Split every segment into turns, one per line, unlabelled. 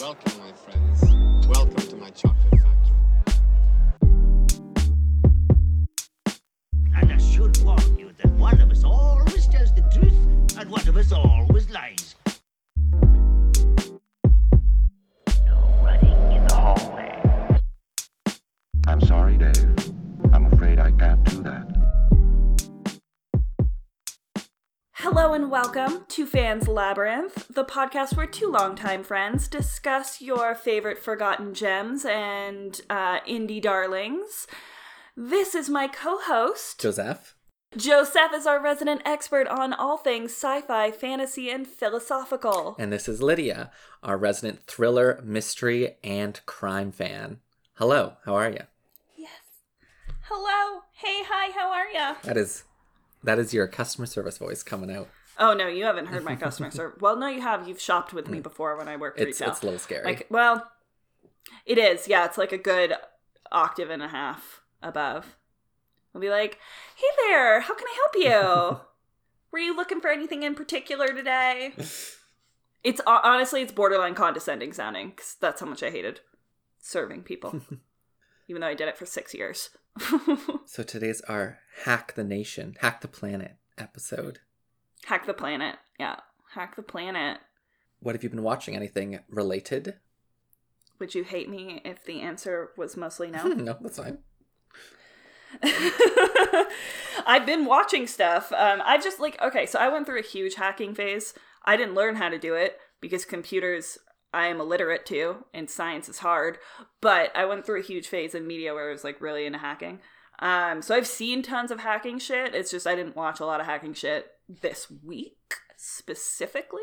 Welcome, my friends. Welcome to my chocolate factory.
And I should warn you that one of us always tells the truth and one of us always lies. No running in the hallway.
I'm sorry, Dave. I'm afraid I can't do that.
Hello and welcome to Fans Labyrinth, the podcast where two longtime friends discuss your favorite forgotten gems and uh, indie darlings. This is my co host.
Joseph.
Joseph is our resident expert on all things sci fi, fantasy, and philosophical.
And this is Lydia, our resident thriller, mystery, and crime fan. Hello, how are you?
Yes. Hello. Hey, hi, how are ya?
That is that is your customer service voice coming out.
Oh, no, you haven't heard my customer service. Well, no, you have. You've shopped with me before when I worked
Mm. It's
retail.
it's a little scary.
Like, well, it is. Yeah, it's like a good octave and a half above. I'll be like, "Hey there, how can I help you? Were you looking for anything in particular today?" It's honestly, it's borderline condescending sounding because that's how much I hated serving people, even though I did it for six years.
so today's our Hack the Nation, Hack the Planet episode.
Hack the planet, yeah, hack the planet.
What have you been watching? Anything related?
Would you hate me if the answer was mostly no?
no, that's fine.
I've been watching stuff. Um, I just like okay, so I went through a huge hacking phase. I didn't learn how to do it because computers I am illiterate too, and science is hard. But I went through a huge phase in media where I was like really into hacking. Um, so I've seen tons of hacking shit. It's just I didn't watch a lot of hacking shit this week specifically.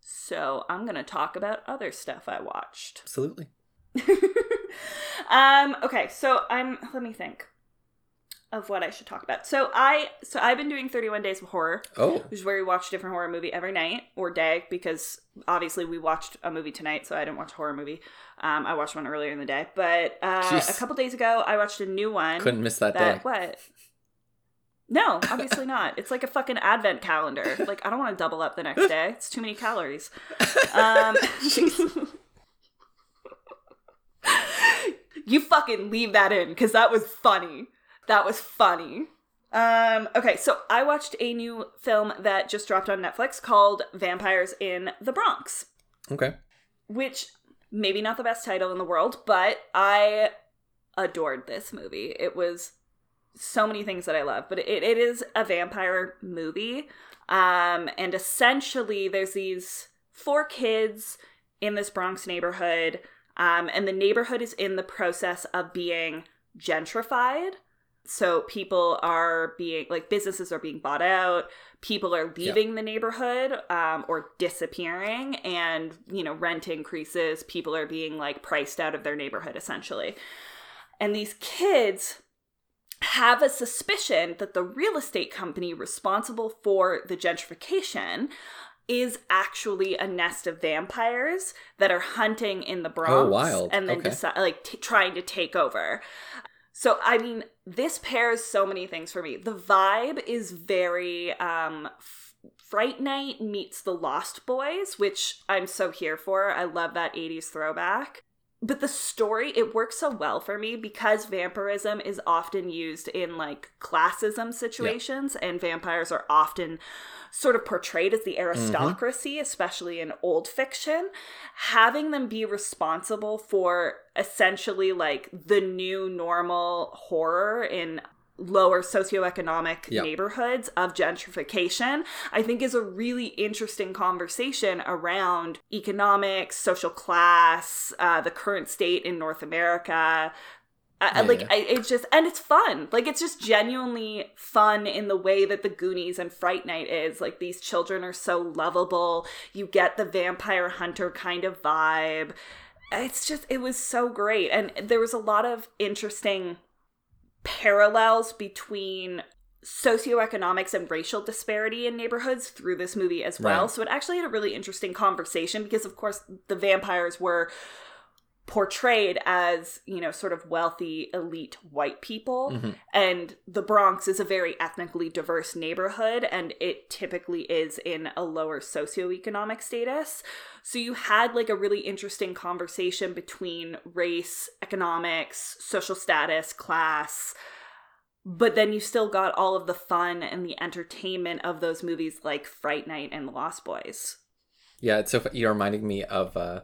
So I'm gonna talk about other stuff I watched.
Absolutely.
um okay so i'm let me think of what i should talk about. So i so i've been doing 31 days of horror
Oh,
which is where we watch a different horror movie every night or day because obviously we watched a movie tonight so i didn't watch a horror movie. Um i watched one earlier in the day but uh a couple days ago i watched a new one
couldn't miss that,
that
day.
what? No obviously not. It's like a fucking advent calendar. Like i don't want to double up the next day. It's too many calories. Um you fucking leave that in because that was funny that was funny um okay so i watched a new film that just dropped on netflix called vampires in the bronx
Okay.
which maybe not the best title in the world, but I adored this movie. It was so many things that I love, but it, it is a vampire movie. Um, and essentially, there's these four kids in this Bronx neighborhood, um, and the neighborhood is in the process of being gentrified. So people are being like businesses are being bought out, people are leaving the neighborhood um, or disappearing, and you know rent increases. People are being like priced out of their neighborhood essentially, and these kids have a suspicion that the real estate company responsible for the gentrification is actually a nest of vampires that are hunting in the Bronx
wild.
and then
Okay.
decide, like t- trying to take over. So I mean, this pairs so many things for me. The vibe is very um Fright Night meets The Lost Boys, which I'm so here for. I love that 80s throwback. But the story, it works so well for me because vampirism is often used in like classism situations, and vampires are often sort of portrayed as the mm-hmm. aristocracy, especially in old fiction. Having them be responsible for essentially like the new normal horror in lower socioeconomic
Yep.
neighborhoods of gentrification, I think is a really interesting conversation around economics, social class, uh, the current state in North America. Uh,
Yeah,
like. I, it's just and it's fun like it's just genuinely fun in the way that the goonies and fright night is like these children are so lovable you get the vampire hunter kind of vibe it's just it was so great and there was a lot of interesting parallels between socioeconomics and racial disparity in neighborhoods through this movie as well.
Right.
So it actually had a really interesting conversation because of course the vampires were portrayed as, you know, sort of wealthy, elite white people.
Mhm.
And the Bronx is a very ethnically diverse neighborhood, and it typically is in a lower socioeconomic status. So you had like a really interesting conversation between race, economics, social status, class. But then you still got all of the fun and the entertainment of those movies like Fright Night and The Lost Boys.
Yeah, it's so you're reminding me of uh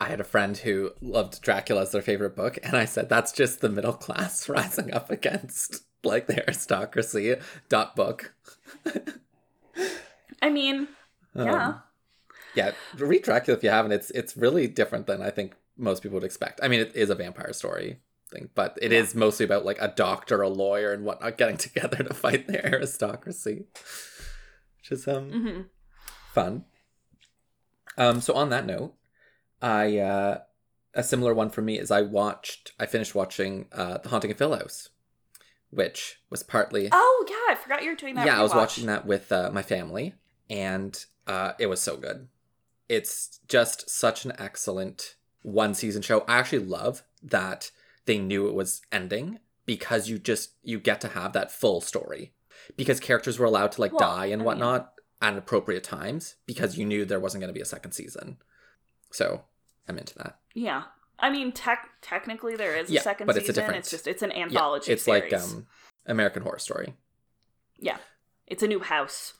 I had a friend who loved Dracula as their favorite book, and I said that's just the middle class rising up against like the aristocracy. Dot book.
I mean, yeah.
Um, yeah, read Dracula if you haven't. It's it's really different than I think most people would expect. I mean, it is a vampire story thing, but it is mostly about like a doctor, a lawyer, and whatnot getting together to fight the aristocracy, which is um
hmm
fun. Um, so on that note, I uh, a similar one for me is I watched, I finished watching uh, The Haunting of Hill House, which was partly
Oh, yeah, I forgot you were doing that.
yeah, I was watching that with uh, my family, and uh, it was so good. It's just such an excellent one season show. I actually love that they knew it was ending because you just you get to have that full story because characters were allowed to like
Well,
die
I
and
mean-
whatnot at appropriate times because you knew there wasn't going to be a second season. So I'm into that.
Yeah. I mean, tech technically there is a
Yeah,
second
but it's a
season.
different-
It's just it's an
Yeah,
anthology.
it's like um, American Horror Story.
yeah, it's a new house,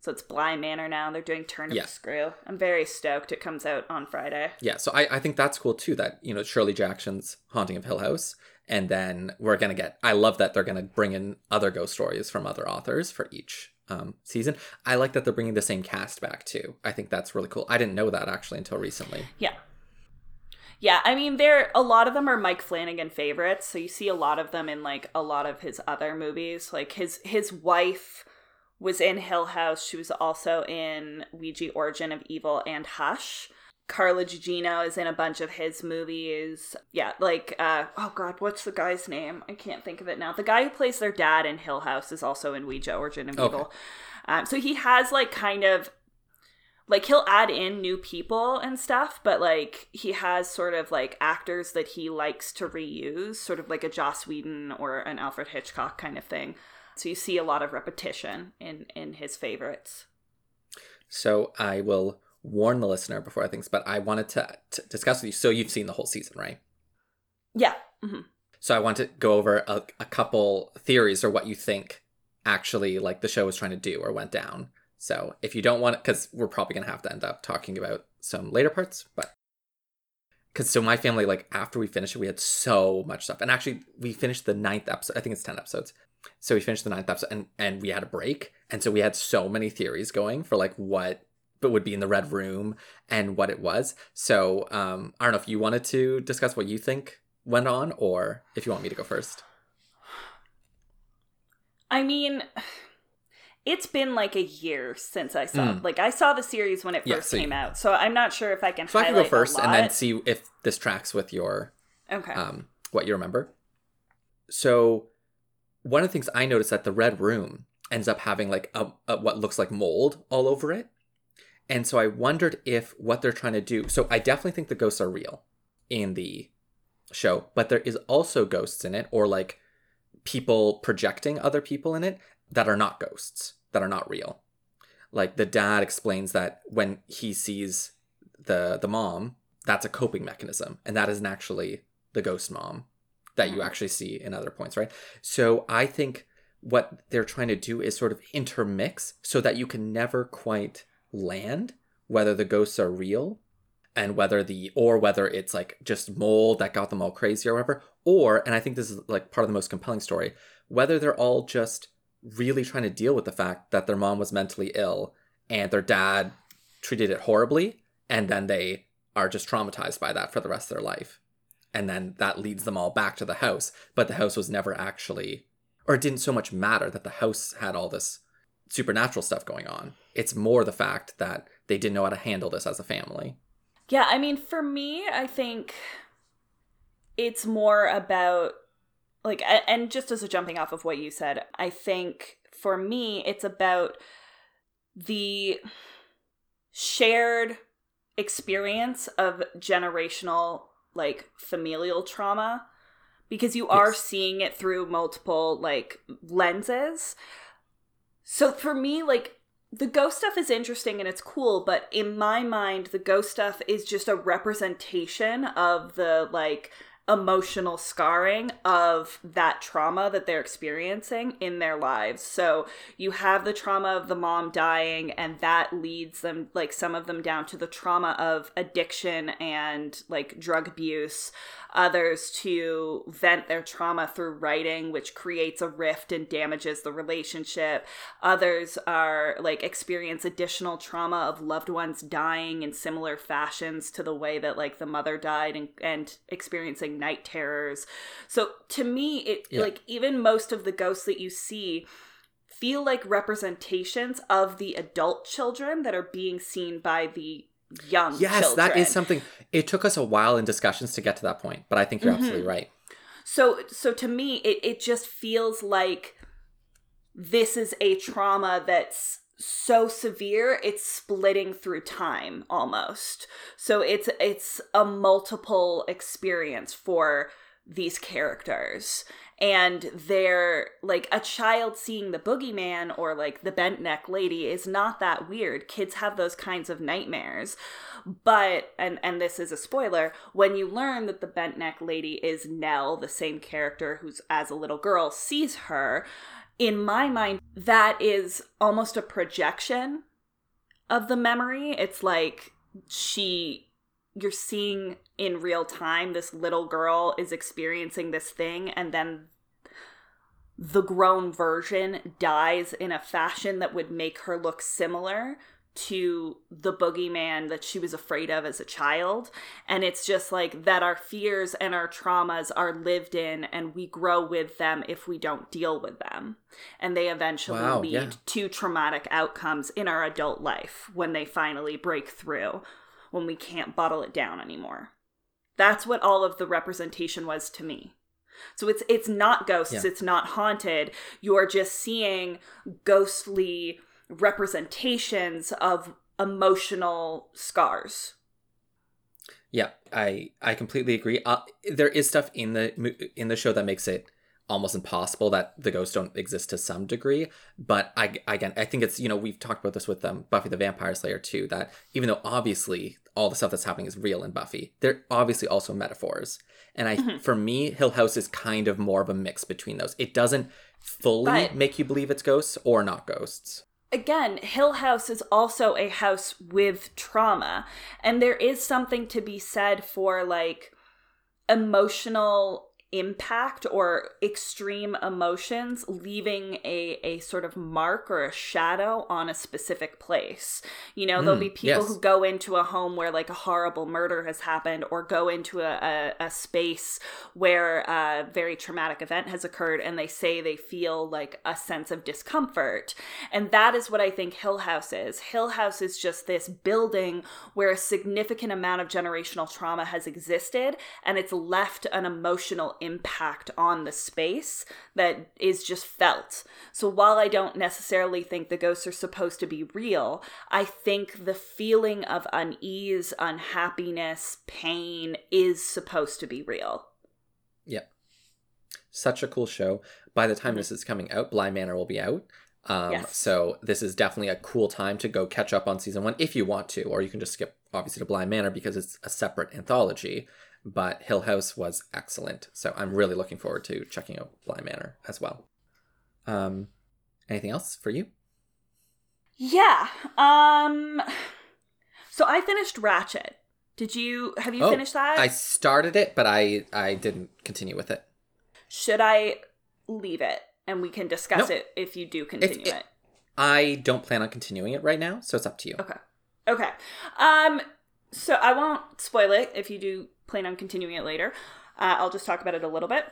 so it's Bly Manor now. They're doing Turn of
Yeah.
the Screw. I'm very stoked. It comes out on Friday.
Yeah, so I, I think that's cool too. That you know Shirley Jackson's Haunting of Hill House, and then we're gonna get. I love that they're gonna bring in other ghost stories from other authors for each um, season. I like that they're bringing the same cast back too. I think that's really cool. I didn't know that actually until recently.
Yeah. Yeah, I mean, there a lot of them are Mike Flanagan favorites, so you see a lot of them in like a lot of his other movies. Like his his wife was in Hill House. She was also in Ouija Origin of Evil and Hush. Carla Gugino is in a bunch of his movies. Yeah, like uh oh god, what's the guy's name? I can't think of it now. The guy who plays their dad in Hill House is also in Ouija Origin of
Okay.
Evil. Um, so he has like kind of like he'll add in new people and stuff, but like he has sort of like actors that he likes to reuse, sort of like a Joss Whedon or an Alfred Hitchcock kind of thing. So you see a lot of repetition in in his favorites.
So I will warn the listener before I think, but I wanted to, to discuss with you. So you've seen the whole season, right?
Yeah. hmm
So I want to go over a, a couple theories or what you think actually like the show was trying to do or went down. So if you don't want it, because we're probably gonna have to end up talking about some later parts, but because so my family like after we finished it, we had so much stuff, and actually we finished the ninth episode. I think it's ten episodes. So we finished the ninth episode, and and we had a break, and so we had so many theories going for like what but would be in the red room and what it was. So um, I don't know if you wanted to discuss what you think went on, or if you want me to go first.
I mean, it's been like a year since I saw.
Mm.
Like I saw the series when it
Yeah,
first
so
came out, so I'm not sure if I can.
So I can go first and then see if this tracks with your
Okay.
um, what you remember. So one of the things I noticed that the red room ends up having like a, a what looks like mold all over it. And so I wondered if what they're trying to do. So I definitely think the ghosts are real in the show, but there is also ghosts in it or like people projecting other people in it that are not ghosts, that are not real. Like the dad explains that when he sees the the mom, that's a coping mechanism and that isn't actually the ghost mom that you
Mhm.
actually see in other points, right? So I think what they're trying to do is sort of intermix so that you can never quite land whether the ghosts are real and whether the or whether it's like just mold that got them all crazy or whatever or and i think this is like part of the most compelling story whether they're all just really trying to deal with the fact that their mom was mentally ill and their dad treated it horribly and then they are just traumatized by that for the rest of their life. And then that leads them all back to the house but the house was never actually or it didn't so much matter that the house had all this supernatural stuff going on it's more the fact that they didn't know how to handle this as a family
Yeah, I mean, for me, I think it's more about like, and just as a jumping off of what you said, I think for me, it's about the shared experience of generational like familial trauma because you are
Yes.
seeing it through multiple like lenses. So for me, like the ghost stuff is interesting and it's cool, but in my mind, the ghost stuff is just a representation of the like emotional scarring of that trauma that they're experiencing in their lives. So you have the trauma of the mom dying, and that leads them, like some of them, down to the trauma of addiction and like drug abuse. Others to vent their trauma through writing, which creates a rift and damages the relationship. Others are like experience additional trauma of loved ones dying in similar fashions to the way that like the mother died and, and experiencing night terrors. So to me, it
Yeah.
like even most of the ghosts that you see feel like representations of the adult children that are being seen by the young
Yes, that
children.
is something. It took us a while in discussions to get to that point, but I think you're
Mm-hmm.
absolutely right.
So so to me it it just feels like this is a trauma that's so severe it's splitting through time almost. So it's it's a multiple experience for these characters and they're like a child seeing the boogeyman or like the bent neck lady is not that weird. Kids have those kinds of nightmares. But and and this is a spoiler when you learn that the bent neck lady is nell the same character who's as a little girl sees her in my mind that is almost a projection of the memory. It's like she you're seeing in real time this little girl is experiencing this thing and then the grown version dies in a fashion that would make her look similar to the boogeyman that she was afraid of as a child. And it's just like that our fears and our traumas are lived in and we grow with them if we don't deal with them. And they eventually
Wow,
lead
yeah.
to traumatic outcomes in our adult life when they finally break through, when we can't bottle it down anymore. That's what all of the representation was to me. So it's it's not ghosts,
Yeah.
it's not haunted. You're just seeing ghostly representations of emotional scars.
Yeah, I I completely agree. Uh, there is stuff in the in the show that makes it almost impossible that the ghosts don't exist to some degree. But I again, I think it's you know we've talked about this with um, Buffy the Vampire Slayer too. That even though obviously all the stuff that's happening is real in Buffy, they're obviously also metaphors. And I mm-hmm. for me, Hill House is kind of more of a mix between those. It doesn't fully
But-
make you believe it's ghosts or not ghosts.
Again, Hill House is also a house with trauma, and there is something to be said for like emotional impact or extreme emotions leaving a, a sort of mark or a shadow on a specific place. You know, there'll
Mm,
be people
yes.
who go into a home where like a horrible murder has happened or go into a, a, a space where a very traumatic event has occurred and they say they feel like a sense of discomfort. And that is what I think Hill House is. Hill House is just this building where a significant amount of generational trauma has existed and it's left an emotional impact on the space that is just felt. So while I don't necessarily think the ghosts are supposed to be real, I think the feeling of unease, unhappiness, pain is supposed to be real.
Yep. Such a cool show. By the time this is coming out, Bly Manor will be out. Um,
Yes.
So this is definitely a cool time to go catch up on season one if you want to, or you can just skip obviously to Bly Manor because it's a separate anthology. But Hill House was excellent, so I'm really looking forward to checking out Bly Manor as well. Um, anything else for you?
Yeah. Um so I finished Ratched. Did you have you
Oh,
finished that?
I started it, but I I didn't continue with it.
Should I leave it and we can discuss
Nope.
it if you do continue
it-
it?
I don't plan on continuing it right now, so it's up to you.
Okay. Okay. Um so I won't spoil it if you do plan on continuing it later. Uh, I'll just talk about it a little bit.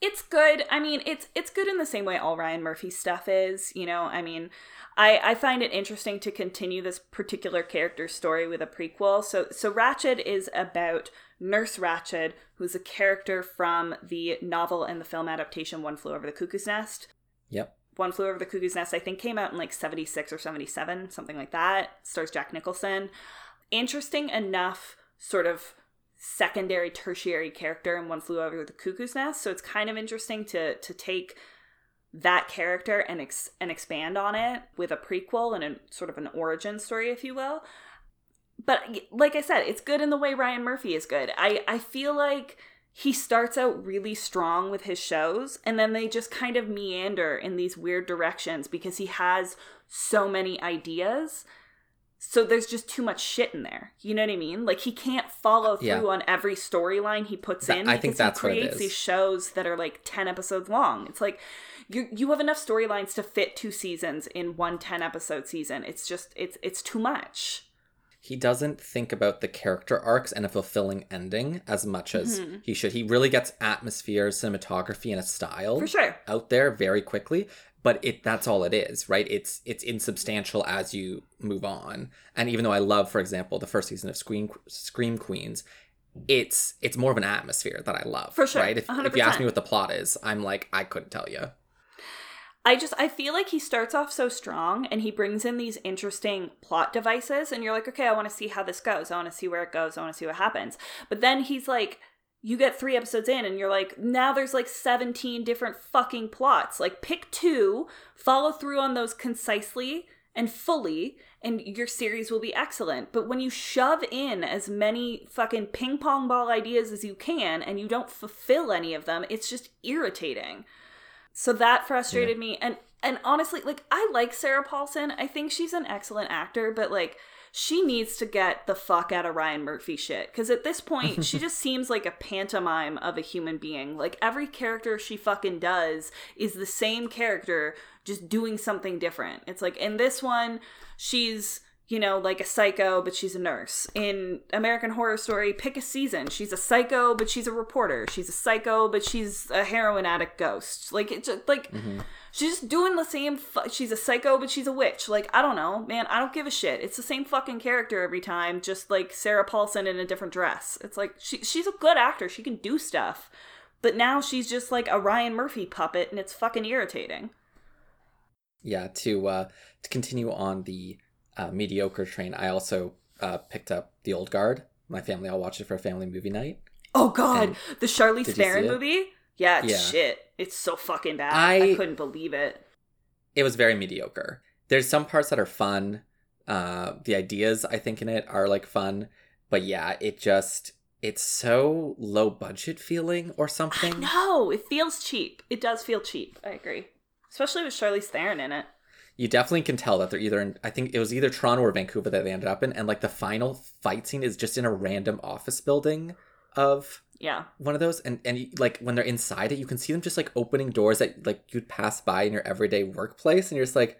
It's good. I mean, it's it's good in the same way all Ryan Murphy stuff is, you know. I mean, I I find it interesting to continue this particular character's story with a prequel. So so Ratched is about Nurse Ratched, who's a character from the novel and the film adaptation One Flew Over the Cuckoo's Nest.
Yep.
One Flew Over the Cuckoo's Nest, I think, came out in like 76 or 77, something like that. Stars Jack Nicholson. Interesting enough, sort of secondary tertiary character in one flew over the cuckoo's nest. So it's kind of interesting to to take that character and ex- and expand on it with a prequel and a sort of an origin story if you will. But like i said it's good in the way ryan murphy is good. I i feel like he starts out really strong with his shows and then they just kind of meander in these weird directions because he has so many ideas so there's just too much shit in there. You know what i mean? Like he can't follow through
Yeah.
on every storyline he puts in
I think that's
he
what it
creates these shows that are like 10 episodes long. It's like you you have enough storylines to fit two seasons in one 10 episode season. It's just it's it's too much.
He doesn't think about the character arcs and a fulfilling ending as much as mm-hmm. he should. He really gets atmosphere, cinematography, and a style
for sure.
out there very quickly. But it that's all it is, right? It's it's insubstantial as you move on. And even though I love, for example, the first season of Scream Scream Queens, it's it's more of an atmosphere that I love.
For sure,
Right? If, if you ask me what the plot is, I'm like, I couldn't tell you.
I just I feel like he starts off so strong and he brings in these interesting plot devices and you're like, okay, I want to see how this goes. I want to see where it goes. I want to see what happens. But then he's like, you get three episodes in and you're like, now there's like 17 different fucking plots. Like pick two, follow through on those concisely and fully, and your series will be excellent. But when you shove in as many fucking ping pong ball ideas as you can and you don't fulfill any of them, it's just irritating. So that frustrated me and and honestly like I like Sarah Paulson. I think she's an excellent actor, but like she needs to get the fuck out of Ryan Murphy shit cuz at this point she just seems like a pantomime of a human being. Like every character she fucking does is the same character just doing something different. It's like in this one she's you know, like a psycho, but she's a nurse. In American Horror Story, pick a season. She's a psycho, but she's a reporter. She's a psycho, but she's a heroin addict ghost. Like it's just, like she's just doing the same. Fu- she's a psycho, but she's a witch. Like I don't know, man. I don't give a shit. It's the same fucking character every time, just like Sarah Paulson in a different dress. It's like she she's a good actor. She can do stuff, but now she's just like a Ryan Murphy puppet, and it's fucking irritating.
yeah to uh to continue on the uh, mediocre train i also uh picked up the old guard my family all watched it for a family movie night
Oh God,
And-
the Charlize Theron movie. Yeah, it's
Yeah.
shit. It's so fucking bad. I,
I-
couldn't believe it.
it was very mediocre there's some parts that are fun uh the ideas i think in it are like fun but yeah it just it's so low budget feeling or something
No, it feels cheap. It does feel cheap. I agree, especially with Charlize Theron in it.
You definitely can tell that they're either in i think it was either toronto or vancouver that they ended up in and like the final fight scene is just in a random office building of
Yeah,
one of those and and you- like when they're inside it you can see them just like opening doors that like you'd pass by in your everyday workplace and you're just like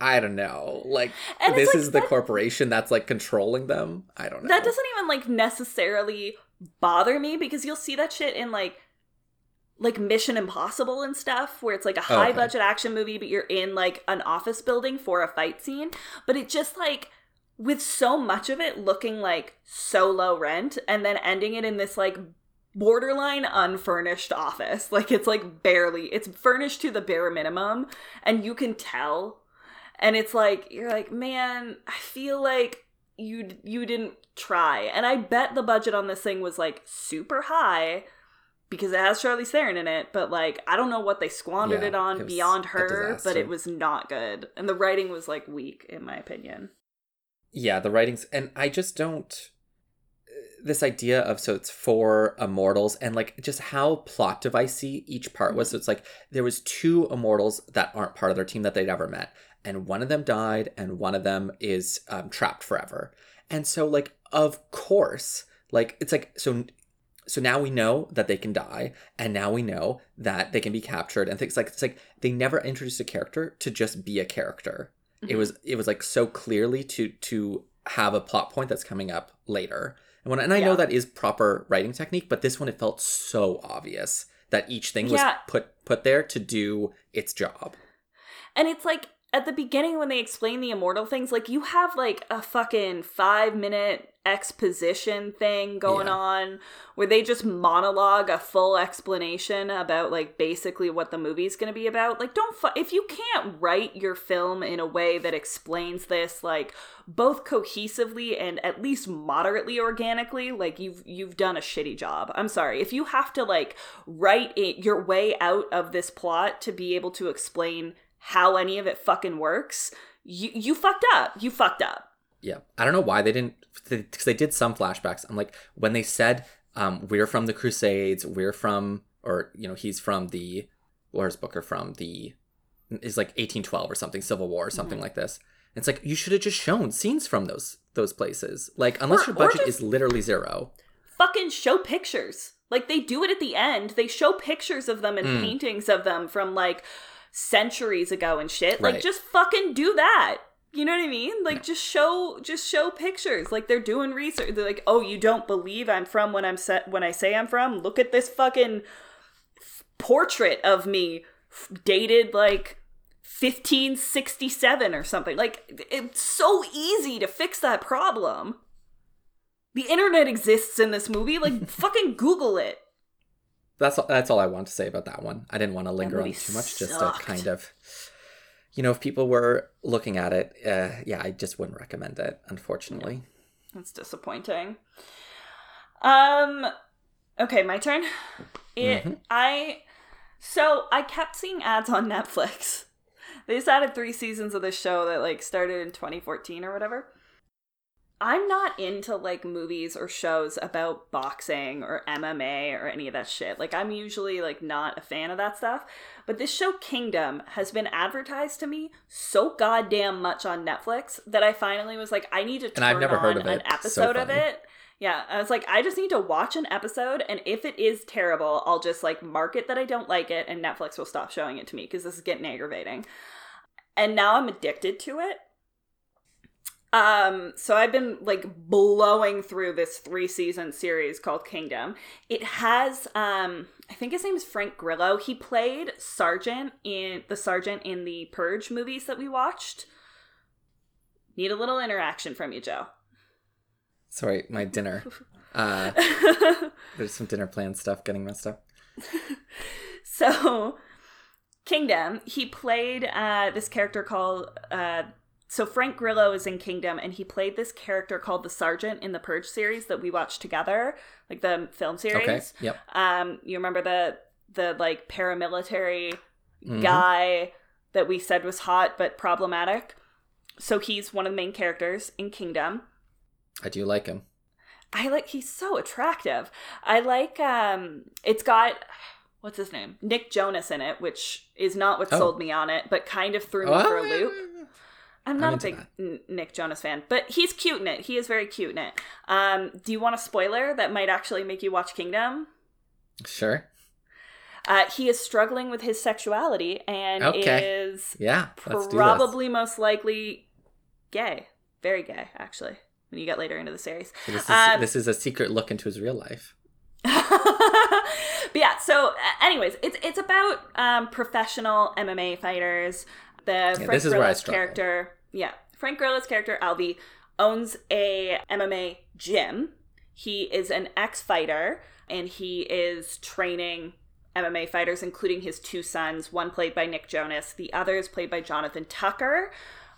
i don't know. Like
And
this
like
is the
that-
corporation that's like controlling them? I don't know.
that doesn't even like necessarily bother me because you'll see that shit in like like Mission Impossible and stuff where it's like a
Oh,
high
okay.
budget action movie but you're in like an office building for a fight scene. But it just like with so much of it looking like so low rent and then ending it in this like borderline unfurnished office like it's like barely it's furnished to the bare minimum and you can tell. And it's like you're like man i feel like you you didn't try. And i bet the budget on this thing was like super high because it has Charlize Theron in it, but like I don't know what they squandered
Yeah,
it on
it
beyond her, but it was not good, and the writing was like weak in my opinion.
yeah the writings and i just don't this idea of so it's four immortals and like just how plot devicey each part was. So it's like there was two immortals that aren't part of their team that they'd ever met and one of them died and one of them is um, trapped forever. And so like of course like it's like so so now we know that they can die and now we know that they can be captured and things like it's like they never introduced a character to just be a character. It mm-hmm. was it was like so clearly to to have a plot point that's coming up later. And when and i know that is proper writing technique but this one it felt so obvious that each thing was put put there to do its job.
And it's like at the beginning when they explain the immortal things, like you have like a fucking five minute exposition thing going
Yeah.
on where they just monologue a full explanation about like basically what the movie's going to be about. Like don't fu- if you can't write your film in a way that explains this like both cohesively and at least moderately organically, like you've you've done a shitty job. I'm sorry. If you have to like write it your way out of this plot to be able to explain how any of it fucking works, you you fucked up. You fucked up.
Yeah, I don't know why they didn't because they did some flashbacks. I'm like when they said um, we're from the Crusades, we're from or you know he's from the where's Booker from the is like 1812 or something Civil War or something like this. It's like you should have just shown scenes from those those places. Like unless
Or-
your budget is literally zero.
fucking show pictures. Like they do it at the end. They show pictures of them and
Mm.
paintings of them from like centuries ago and shit. Like just fucking do that. You know what I mean? Like just show just show pictures. Like they're doing research. They're like, "Oh, you don't believe I'm from when I'm set when I say I'm from? Look at this fucking f- portrait of me f- dated like 1567 or something. Like it's so easy to fix that problem. The internet exists in this movie. Like fucking Google it.
That's all, that's all I want to say about that one. I didn't want to linger on too much, just to kind of, you know, if people were looking at it, uh, yeah, I just wouldn't recommend it, unfortunately.
That's disappointing. Um okay, my turn. It
Mhm.
I so I kept seeing ads on Netflix. They just added three seasons of this show that like started in 2014 or whatever. I'm not into like movies or shows about boxing or MMA or any of that shit. Like I'm usually like not a fan of that stuff. But this show Kingdom has been advertised to me so goddamn much on Netflix that I finally was like, I need to turn
And I've never
on
heard of
an
it. So
episode of it. Yeah, I was like, I just need to watch an episode, and if it is terrible, I'll just like mark it that I don't like it, and Netflix will stop showing it to me because this is getting aggravating. And now I'm addicted to it. Um, so I've been like blowing through this three season series called Kingdom. It has um I think his name is Frank Grillo. He played Sergeant in the Sergeant in the Purge movies that we watched. Need a little interaction from you, Joe.
Sorry, my dinner. Uh, there's some dinner plan stuff getting messed up.
so Kingdom, he played uh this character called uh so Frank Grillo is in Kingdom and he played this character called the Sergeant in the Purge series that we watched together, like the film series.
Okay. Yep.
Um, you remember the the like paramilitary
Mhm.
guy that we said was hot but problematic. So he's one of the main characters in Kingdom.
I do like him.
I like he's so attractive. I like um it's got what's his name? Nick Jonas in it, which is not what
Oh.
sold me on it, but kind of threw me for a loop. I'm not a big
that.
Nick Jonas fan, but he's cute in it. He is very cute in it. Um, do you want a spoiler that might actually make you watch Kingdom?
Sure.
Uh, he is struggling with his sexuality and
Okay.
is
Yeah. Let's do this.
probably most likely gay. Very gay, actually, when you get later into the series.
So this is
Um,
this is a secret look into his real life.
but yeah, so anyways, it's it's about um, professional MMA fighters. The Frank
this is where I struggle.
character, yeah, Frank Grillo's character Alvey owns a MMA gym. He is an ex-fighter and he is training MMA fighters, including his two sons. One played by Nick Jonas, the other is played by Jonathan Tucker.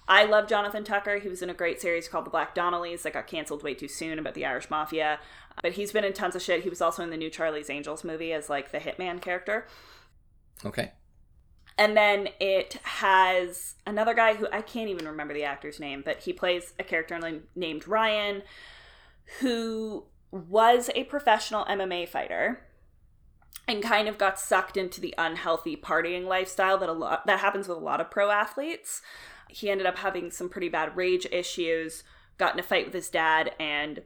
I love Jonathan Tucker. He was in a great series called The Black Donnellys that got canceled way too soon about the Irish Mafia. But he's been in tons of shit. He was also in the new Charlie's Angels movie as like the hitman character.
Okay.
And then it has another guy who I can't even remember the actor's name, but he plays a character named- Ryan who was a professional MMA fighter and kind of got sucked into the unhealthy partying lifestyle that a lot that happens with a lot of pro athletes. He ended up having some pretty bad rage issues, got in a fight with his dad and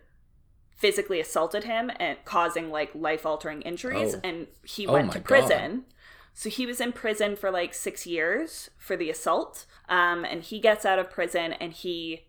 physically assaulted him and causing like life-altering injuries
Oh.
and he
Oh
went to
God.
So he was in prison for like 6 years for the assault. Um and he gets out of prison and he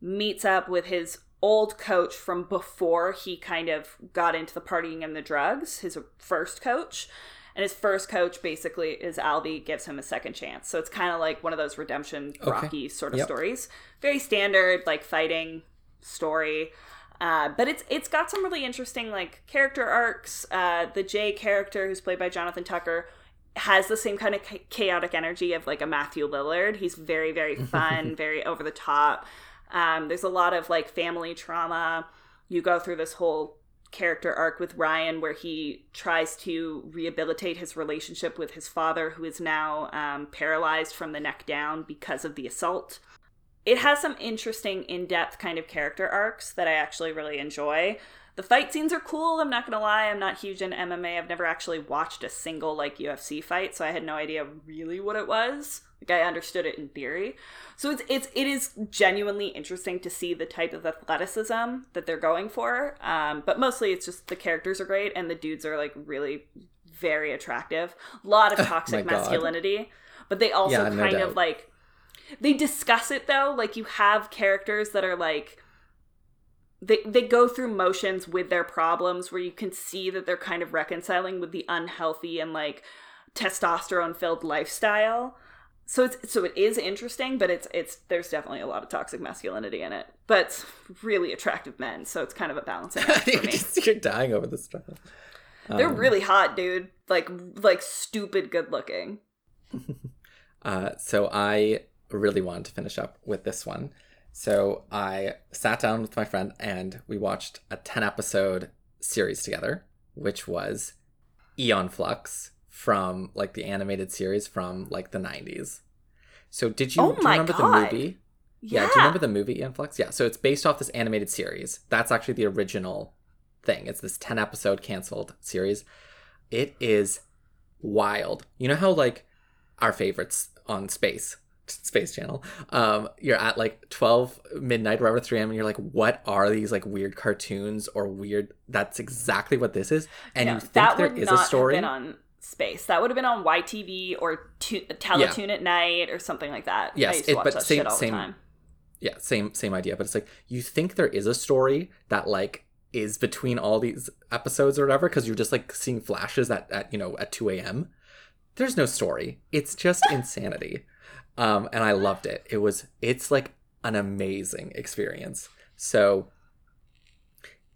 meets up with his old coach from before he kind of got into the partying and the drugs, his first coach. and his first coach basically is Albie gives him a second chance. So it's kind of like one of those redemption Rocky sort of
Yep.
stories. Very standard, like fighting story. Uh, but it's it's got some really interesting like character arcs. Uh, the Jay character, who's played by Jonathan Tucker, has the same kind of cha- chaotic energy of like a Matthew Lillard. He's very very fun, very over the top. Um, there's a lot of like family trauma. You go through this whole character arc with Ryan where he tries to rehabilitate his relationship with his father, who is now um, paralyzed from the neck down because of the assault. It has some interesting, in depth kind of character arcs that I actually really enjoy. The fight scenes are cool. I'm not gonna lie. I'm not huge in MMA. I've never actually watched a single like UFC fight, so I had no idea really what it was. Like I understood it in theory. So it's it's it is genuinely interesting to see the type of athleticism that they're going for. Um, but mostly it's just the characters are great and the dudes are like really very attractive. A lot of toxic
My
masculinity, but they also
Yeah,
kind
doubt.
of like they discuss it though. Like you have characters that are like they they go through motions with their problems where you can see that they're kind of reconciling with the unhealthy and like testosterone filled lifestyle. So it's so it is interesting, but it's it's there's definitely a lot of toxic masculinity in it. But it's really attractive men, so it's kind of a balancing act
You're
for me.
you're dying over this stuff.
They're
Um,
really hot, dude. Like like stupid good looking.
Uh, so I really wanted to finish up with this one. So I sat down with my friend and we watched a 10 episode series together, which was Aeon Flux from like the animated series from like the 90s. So did you,
Oh
do you remember
God.
the movie?
Yeah.
do you remember the movie Aeon Flux? Yeah, so it's based off this animated series. That's actually the original thing. It's this 10 episode canceled series. It is wild. You know how like our favorites on space space channel. Um you're at like 12 midnight or whatever 3 a.m and you're like what are these like weird cartoons or weird that's exactly what this is? And
Yeah,
you think there is a story
have been on space. That would have been on YTV or tu- Teletoon at night or something like that.
Yes,
to
it- but
that
same- same-
time.
yeah same same idea but it's like you think there is a story that like is between all these episodes or whatever because you're just like seeing flashes at, at you know at 2 a.m there's no story. It's just insanity um and i loved it it was it's like an amazing experience so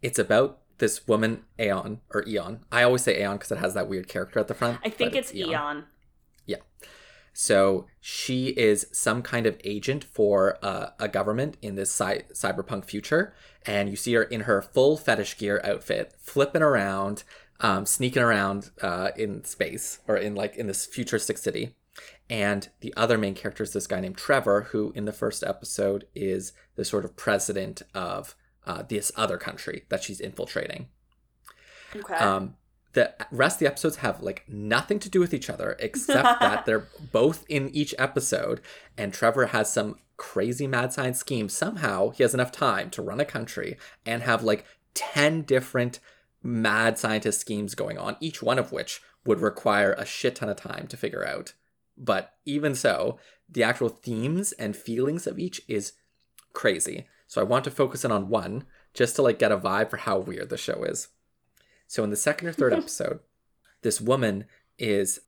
it's about this woman aeon or eon i always say aeon because it has that weird character at the front
I think
but
it's Eon. Yeah.
So she is some kind of agent for uh, a government in this cy- cyberpunk future, and you see her in her full fetish gear outfit, flipping around, um, sneaking around uh, in space or in like in this futuristic city. And the other main character is this guy named Trevor, who in the first episode is the sort of president of uh, this other country that she's infiltrating.
Okay.
Um, the rest of the episodes have like nothing to do with each other except that they're both in each episode, and Trevor has some crazy mad science scheme. Somehow he has enough time to run a country and have like 10 different mad scientist schemes going on, each one of which would require a shit ton of time to figure out. But even so, the actual themes and feelings of each is crazy. So I want to focus in on one just to like get a vibe for how weird the show is. So in the second or third episode, this woman is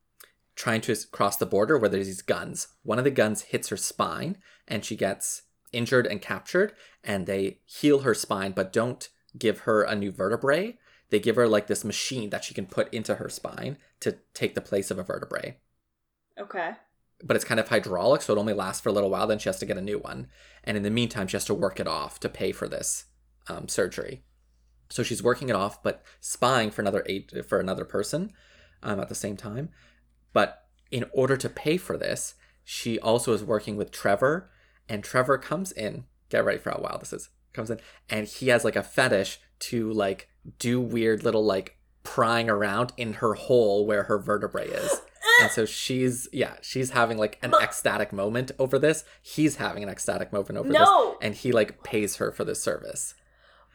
trying to cross the border where there's these guns. One of the guns hits her spine and she gets injured and captured and they heal her spine but don't give her a new vertebrae. They give her like this machine that she can put into her spine to take the place of a vertebrae.
Okay.
But it's kind of hydraulic, so it only lasts for a little while. Then she has to get a new one, and in the meantime, she has to work it off to pay for this um, surgery. So she's working it off, but spying for another eight for another person um, at the same time. But in order to pay for this, she also is working with Trevor, and Trevor comes in. Get ready for how wild this is. Comes in, and he has like a fetish to like do weird little like prying around in her hole where her vertebrae is. And so she's yeah, she's having like an ecstatic moment over this. He's having an ecstatic moment over
No!
this. And he like pays her for this service.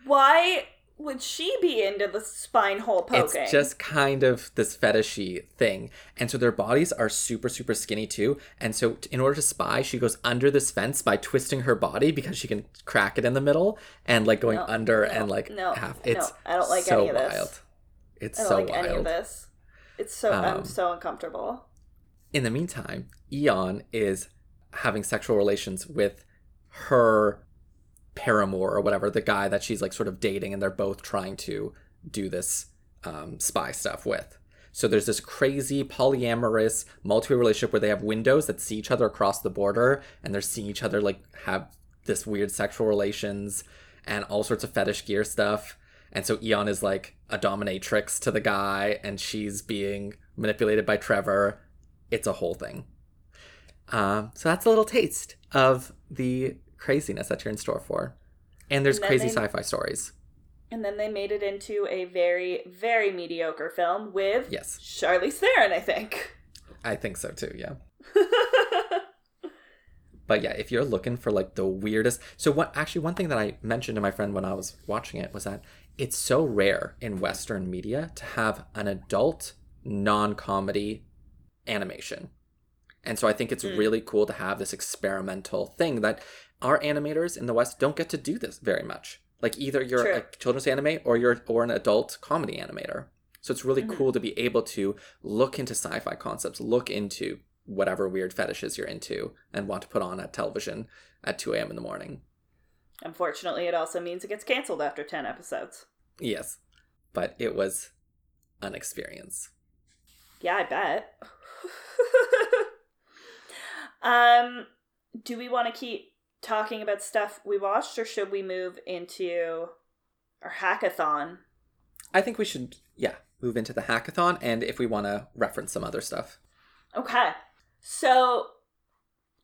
Why would she be into the spine hole poking?
It's just kind of this fetishy thing. And so their bodies are super, super skinny too. And so t- in order to spy, she goes under this fence by twisting her body because she can crack it in the middle and like going
No,
under
no,
and like
no,
half.
no,
It's
I don't like
so
any of this.
wild. It's
I don't
so
like
wild.
any of this. It's so I'm
Um,
so uncomfortable.
In the meantime, Eon is having sexual relations with her paramour or whatever, the guy that she's like sort of dating, and they're both trying to do this um, spy stuff with. So there's this crazy polyamorous multi relationship where they have windows that see each other across the border, and they're seeing each other like have this weird sexual relations and all sorts of fetish gear stuff. And so Eon is like a dominatrix to the guy, and she's being manipulated by Trevor. It's a whole thing. Um, so that's a little taste of the craziness that you're in store for. And there's
And
crazy
they-
sci fi stories.
And then they made it into a very, very mediocre film with
Yes.
Charlize Theron, I think.
I think so too, yeah. But yeah, if you're looking for like the weirdest, so what actually one thing that I mentioned to my friend when I was watching it was that it's so rare in Western media to have an adult non-comedy animation, and so I think it's
Mm.
really cool to have this experimental thing that our animators in the West don't get to do this very much. Like either you're
True.
a children's anime or you're or an adult comedy animator. So it's really
Mhm.
cool to be able to look into sci-fi concepts, look into whatever weird fetishes you're into, and want to put on at television at 2 a.m. in the morning.
Unfortunately, it also means it gets canceled after 10 episodes.
Yes. But it was an experience.
Yeah, I bet. um, do we want to keep talking about stuff we watched, or should we move into our hackathon?
I think we should, yeah, move into the hackathon and if we want to reference some other stuff.
Okay. So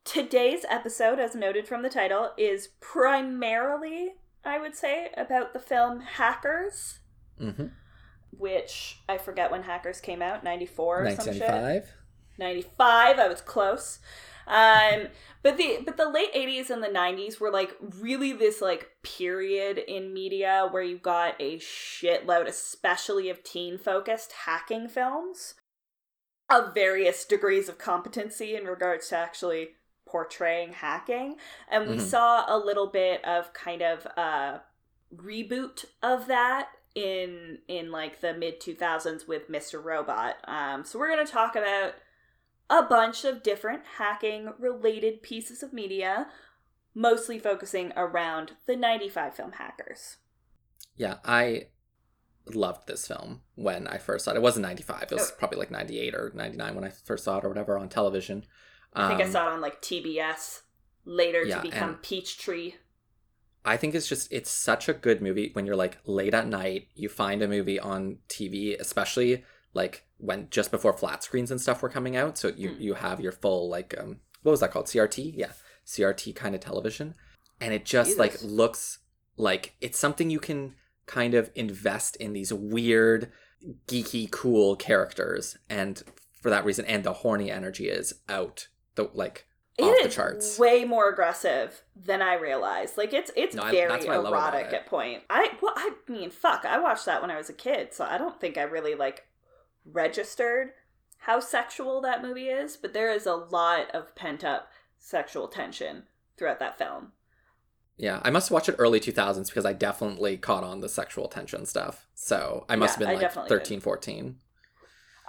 today's episode, as noted from the title, is primarily, I would say, about the film Hackers,
Mm-hmm.
which I forget when Hackers came out, 94 or some shit. 95 i was close um but the but the late 80s and the 90s were like really this like period in media where you got a shitload especially of teen focused hacking films of various degrees of competency in regards to actually portraying hacking and we
Mhm.
saw a little bit of kind of a reboot of that in in like the mid 2000s with Mr. Robot. Um so we're going to talk about a bunch of different hacking related pieces of media mostly focusing around the 95 film Hackers.
Yeah, I loved this film when I first saw it. It wasn't 95. It was
Oh.
probably like 98 or 99 when I first saw it or whatever on television.
I think I
Um,
saw it on like TBS later
yeah,
to become Peachtree.
I think it's just it's such a good movie when you're like late at night, you find a movie on TV, especially like when just before flat screens and stuff were coming out. So you
Mm.
you have your full like um what was that called? CRT? Yeah. CRT kind of television. And it just like looks like it's something you can kind of invest in these weird geeky cool characters and for that reason and the horny energy is out the like off
It
the charts.
way more aggressive than I realized. Like it's it's
No,
very
I
erotic at point. I well, I mean, fuck. I watched that when I was a kid, so I don't think I really like registered how sexual that movie is. But there is a lot of pent up sexual tension throughout that film.
Yeah, I must watch it early 2000s because I definitely caught on the sexual tension stuff. So I must
Yeah,
have been like
definitely
13, 14.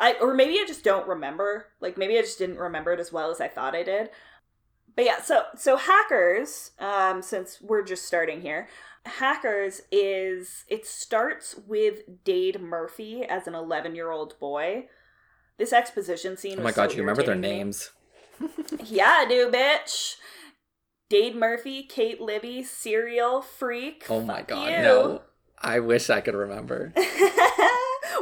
I or maybe I just don't remember. Like maybe I just didn't remember it as well as I thought I did. But yeah, so so hackers, um, since we're just starting here, hackers is it starts with Dade Murphy as an eleven year old boy. This exposition scene.
Oh my god,
so
you remember their
irritating to me.
names?
Yeah, I do, bitch. Dade Murphy, Kate Libby, serial freak.
Oh my god,
you.
no. I wish I could remember.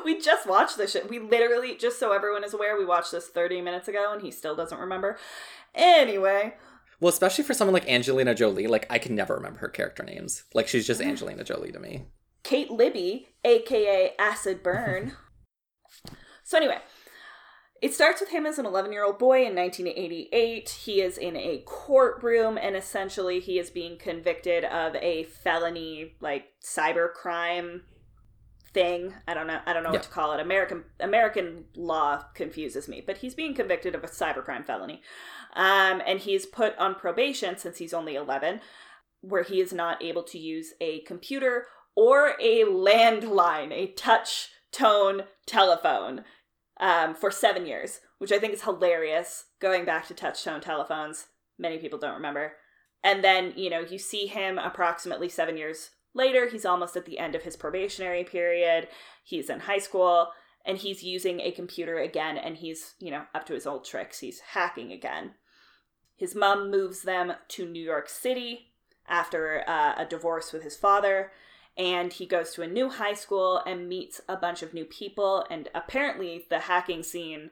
we just watched this shit. We literally, just so everyone is aware, we watched this 30 minutes ago and he still doesn't remember. Anyway,
Well, especially for someone like Angelina Jolie, like I can never remember her character names. Like she's just Angelina Jolie to me.
Kate Libby, aka Acid Burn. so, anyway, it starts with him as an 11 year old boy in 1988. He is in a courtroom and essentially he is being convicted of a felony, like cyber crime thing. I don't know. I don't know
Yeah.
what to call it. American American law confuses me, but he's being convicted of a cybercrime felony, um, and he's put on probation since he's only eleven, where he is not able to use a computer or a landline, a touch tone telephone. um, for seven years, which I think is hilarious. Going back to touch tone telephones, many people don't remember. And then, you know, you see him approximately seven years later. He's almost at the end of his probationary period. He's in high school and he's using a computer again and he's, you know, up to his old tricks. He's hacking again. His mom moves them to New York City after uh, a divorce with his father and he goes to a new high school and meets a bunch of new people and apparently the hacking scene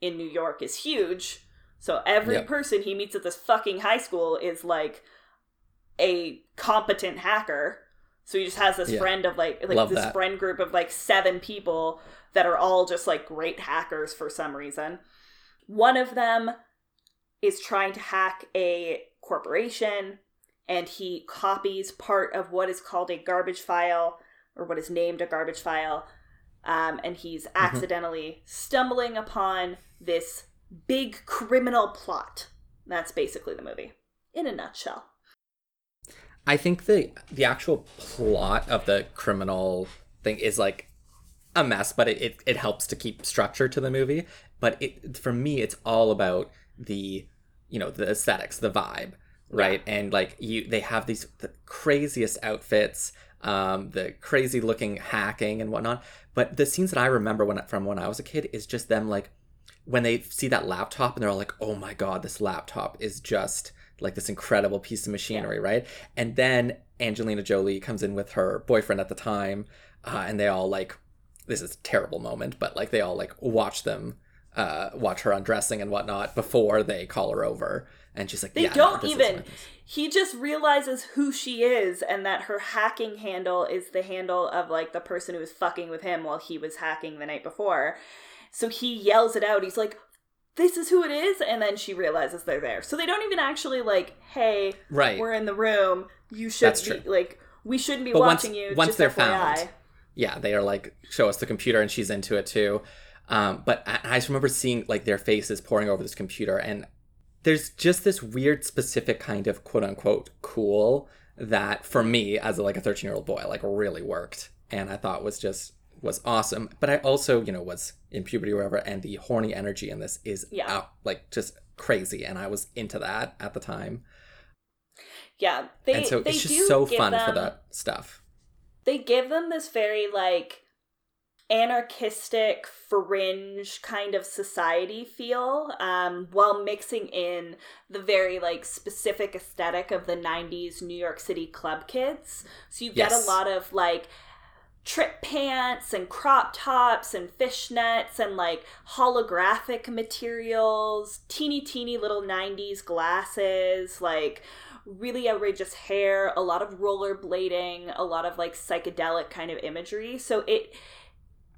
in New York is huge. So every
Yep.
person he meets at this fucking high school is like a competent hacker. So he just has this
Yeah.
friend of like like
Love
this
that.
friend group of like seven people that are all just like great hackers for some reason. One of them is trying to hack a corporation and he copies part of what is called a garbage file or what is named a garbage file um, and he's accidentally stumbling upon this big criminal plot that's basically the movie in a nutshell
I think the the actual plot of the criminal thing is like a mess, but it, it, it helps to keep structure to the movie. But it for me, it's all about the you know the aesthetics, the vibe, right? And like you, they have these the craziest outfits, um, the crazy looking hacking and whatnot. But the scenes that I remember when from when I was a kid is just them like when they see that laptop and they're all like, "Oh my god, this laptop is just like this incredible piece of machinery," right? And then Angelina Jolie comes in with her boyfriend at the time, uh, and they all like, this is a terrible moment, but like they all like watch them, uh, watch her undressing and whatnot before they call her over, and she's like,
they
"Yeah,
don't
this
even he just realizes who she is and that her hacking handle is the handle of like the person who was fucking with him while he was hacking the night before. So he yells it out. He's like this is who it is and then she realizes they're there so they don't even actually like hey
Right.
we're in the room you should
That's
be
true.
like we shouldn't be
But once-
watching you
once they're
FYI.
found, yeah, they are like show us the computer, and she's into it too. Um, but I, I just remember seeing like their faces pouring over this computer, and there's just this weird, specific kind of quote unquote cool that for me as like a 13 year old boy like really worked, and I thought was just was awesome. But I also you know was in puberty or whatever, and the horny energy in this is
Yeah.
out, like just crazy, and I was into that at the time,
yeah they,
and so
they
it's just so fun for that stuff.
they give them this very like anarchistic fringe kind of society feel um, while mixing in the very like specific aesthetic of the 90s new york city club kids so you get
Yes.
a lot of like trip pants and crop tops and fishnets and like holographic materials teeny teeny little 90s glasses like really outrageous hair a lot of rollerblading a lot of like psychedelic kind of imagery. So it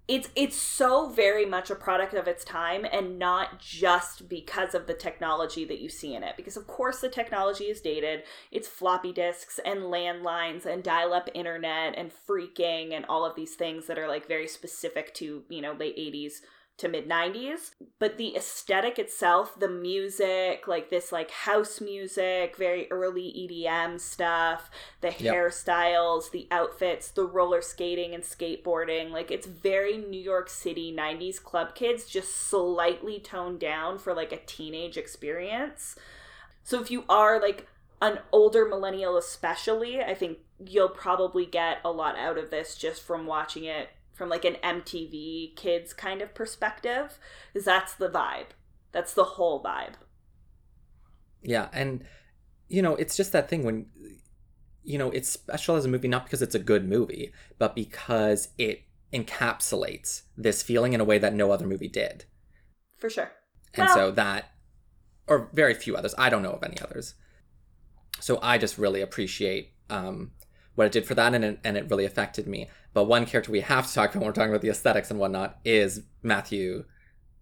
it's it's so very much a product of its time and not just because of the technology that you see in it. Because of course the technology is dated. It's floppy disks and landlines and dial-up internet and phreaking and all of these things that are like very specific to you know late 80s to mid 90s but the aesthetic itself the music like this like house music very early edm stuff the
Yep.
hairstyles the outfits the roller skating and skateboarding like it's very new york city 90s club kids just slightly toned down for like a teenage experience so if you are like an older millennial especially i think you'll probably get a lot out of this just from watching it from like an mtv kids kind of perspective because that's the vibe that's the whole vibe
Yeah, and you know, it's just that thing when you know, it's special as a movie not because it's a good movie, but because it encapsulates this feeling in a way that no other movie did.
for sure
And
Well-
so that or very few others. I don't know of any others. So I just really appreciate um what it did for that and it, and it really affected me. But one character we have to talk about when we're talking about the aesthetics and whatnot is Matthew.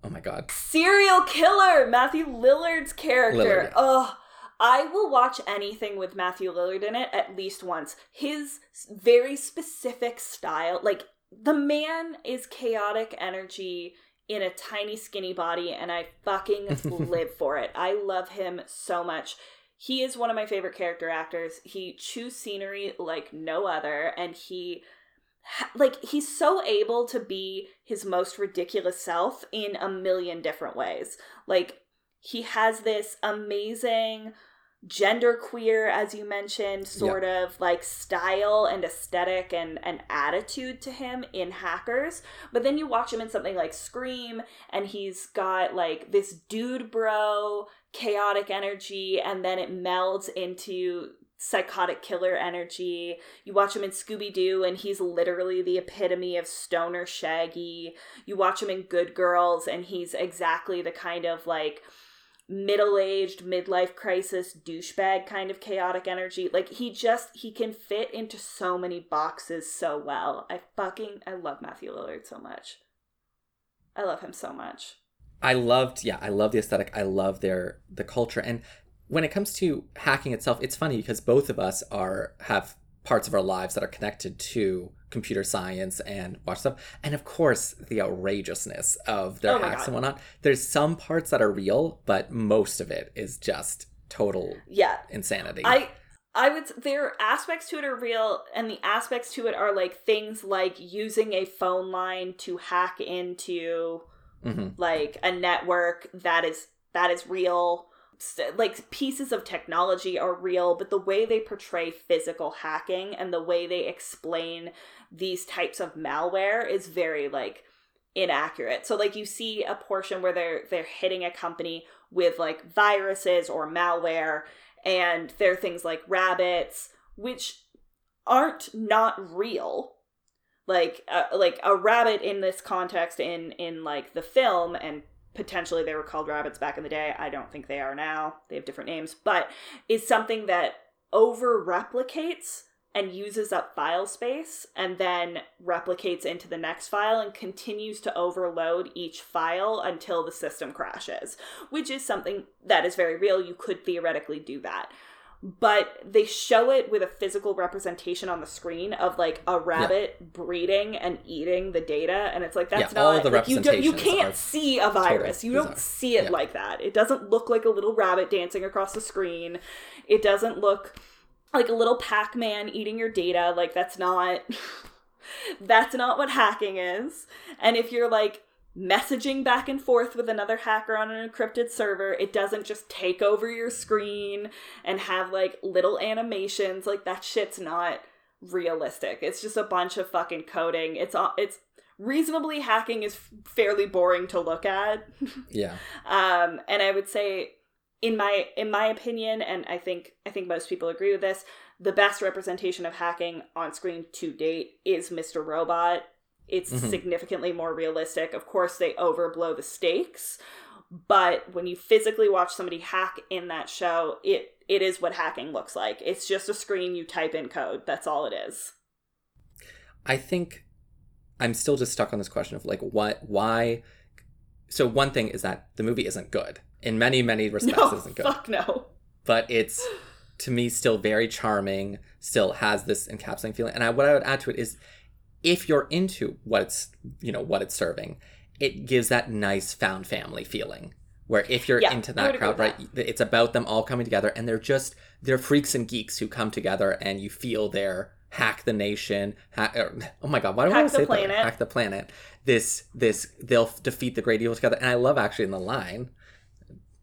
Oh my god.
Cereal Killer matthew lillard's character
Lillard.
oh i will watch anything with matthew lillard in it at least once his very specific style like the man is chaotic energy in a tiny skinny body and i fucking live for it i love him so much he is one of my favorite character actors. He chews scenery like no other and he like he's so able to be his most ridiculous self in a million different ways. Like he has this amazing gender queer as you mentioned sort of like style and aesthetic and and attitude to him in hackers. But then you watch him in something like scream and he's got like this dude bro chaotic energy and then it melds into psychotic killer energy. You watch him in scooby-doo and he's literally the epitome of stoner shaggy. You watch him in good girls and he's exactly the kind of like middle-aged midlife crisis douchebag kind of chaotic energy. Like he just he can fit into so many boxes so well. I fucking i love matthew lillard so much. I love him so much
I loved, yeah, I love the aesthetic. I love their the culture. And when it comes to hacking itself, it's funny because both of us are have parts of our lives that are connected to computer science and watch stuff. And of course, the outrageousness of their
Oh
hacks
God.
and whatnot. There's some parts that are real, but most of it is just total
yeah
insanity.
I I would there aspects to it are real and the aspects to it are like things like using a phone line to hack into
hmm
like a network that is that is real. Like pieces of technology are real but the way they portray physical hacking and the way they explain these types of malware is very like inaccurate. So like you see a portion where they're they're hitting a company with like viruses or malware and there are things like rabbits which aren't not real like uh, like a rabbit in this context in in like the film and potentially they were called rabbits back in the day. I don't think they are now. They have different names. But is something that over replicates and uses up file space and then replicates into the next file and continues to overload each file until the system crashes which is something that is very real. You could theoretically do that but they show it with a physical representation on the screen of like a rabbit breeding and eating the data and it's like that's
Yeah, all
not
the
like, you, don't, you can't see a virus. You don't see it
Yeah.
like that. It doesn't look like a little rabbit dancing across the screen. It doesn't look like a little pac-man eating your data. Like that's not that's not what hacking is. And if you're like messaging back and forth with another hacker on an encrypted server. It doesn't just take over your screen and have like little animations. Like that shit's not realistic. It's just a bunch of fucking coding. It's all it's reasonably hacking is fairly boring to look at.
Yeah.
um and i would say in my in my opinion and i think i think most people agree with this the best representation of hacking on screen to date is mr robot it's
Mhm.
significantly more realistic of course they overblow the stakes but when you physically watch somebody hack in that show it it is what hacking looks like it's just a screen you type in code that's all it is
I think I'm still just stuck on this question of like what why so one thing is that the movie isn't good. In many, many respects
no
isn't good.
fuck no
But it's to me still very charming, still has this encapsulating feeling. And I, what I would add to it is if you're into what it's you know, what it's serving, it gives that nice found family feeling. Where if you're
Yeah,
into that crowd, right, it's about them all coming together and they're just they're freaks and geeks who come together and you feel their hack the nation hack, er, oh my god why do i want to say that? hack the planet. This this they'll defeat the great evil together. And i love actually in the line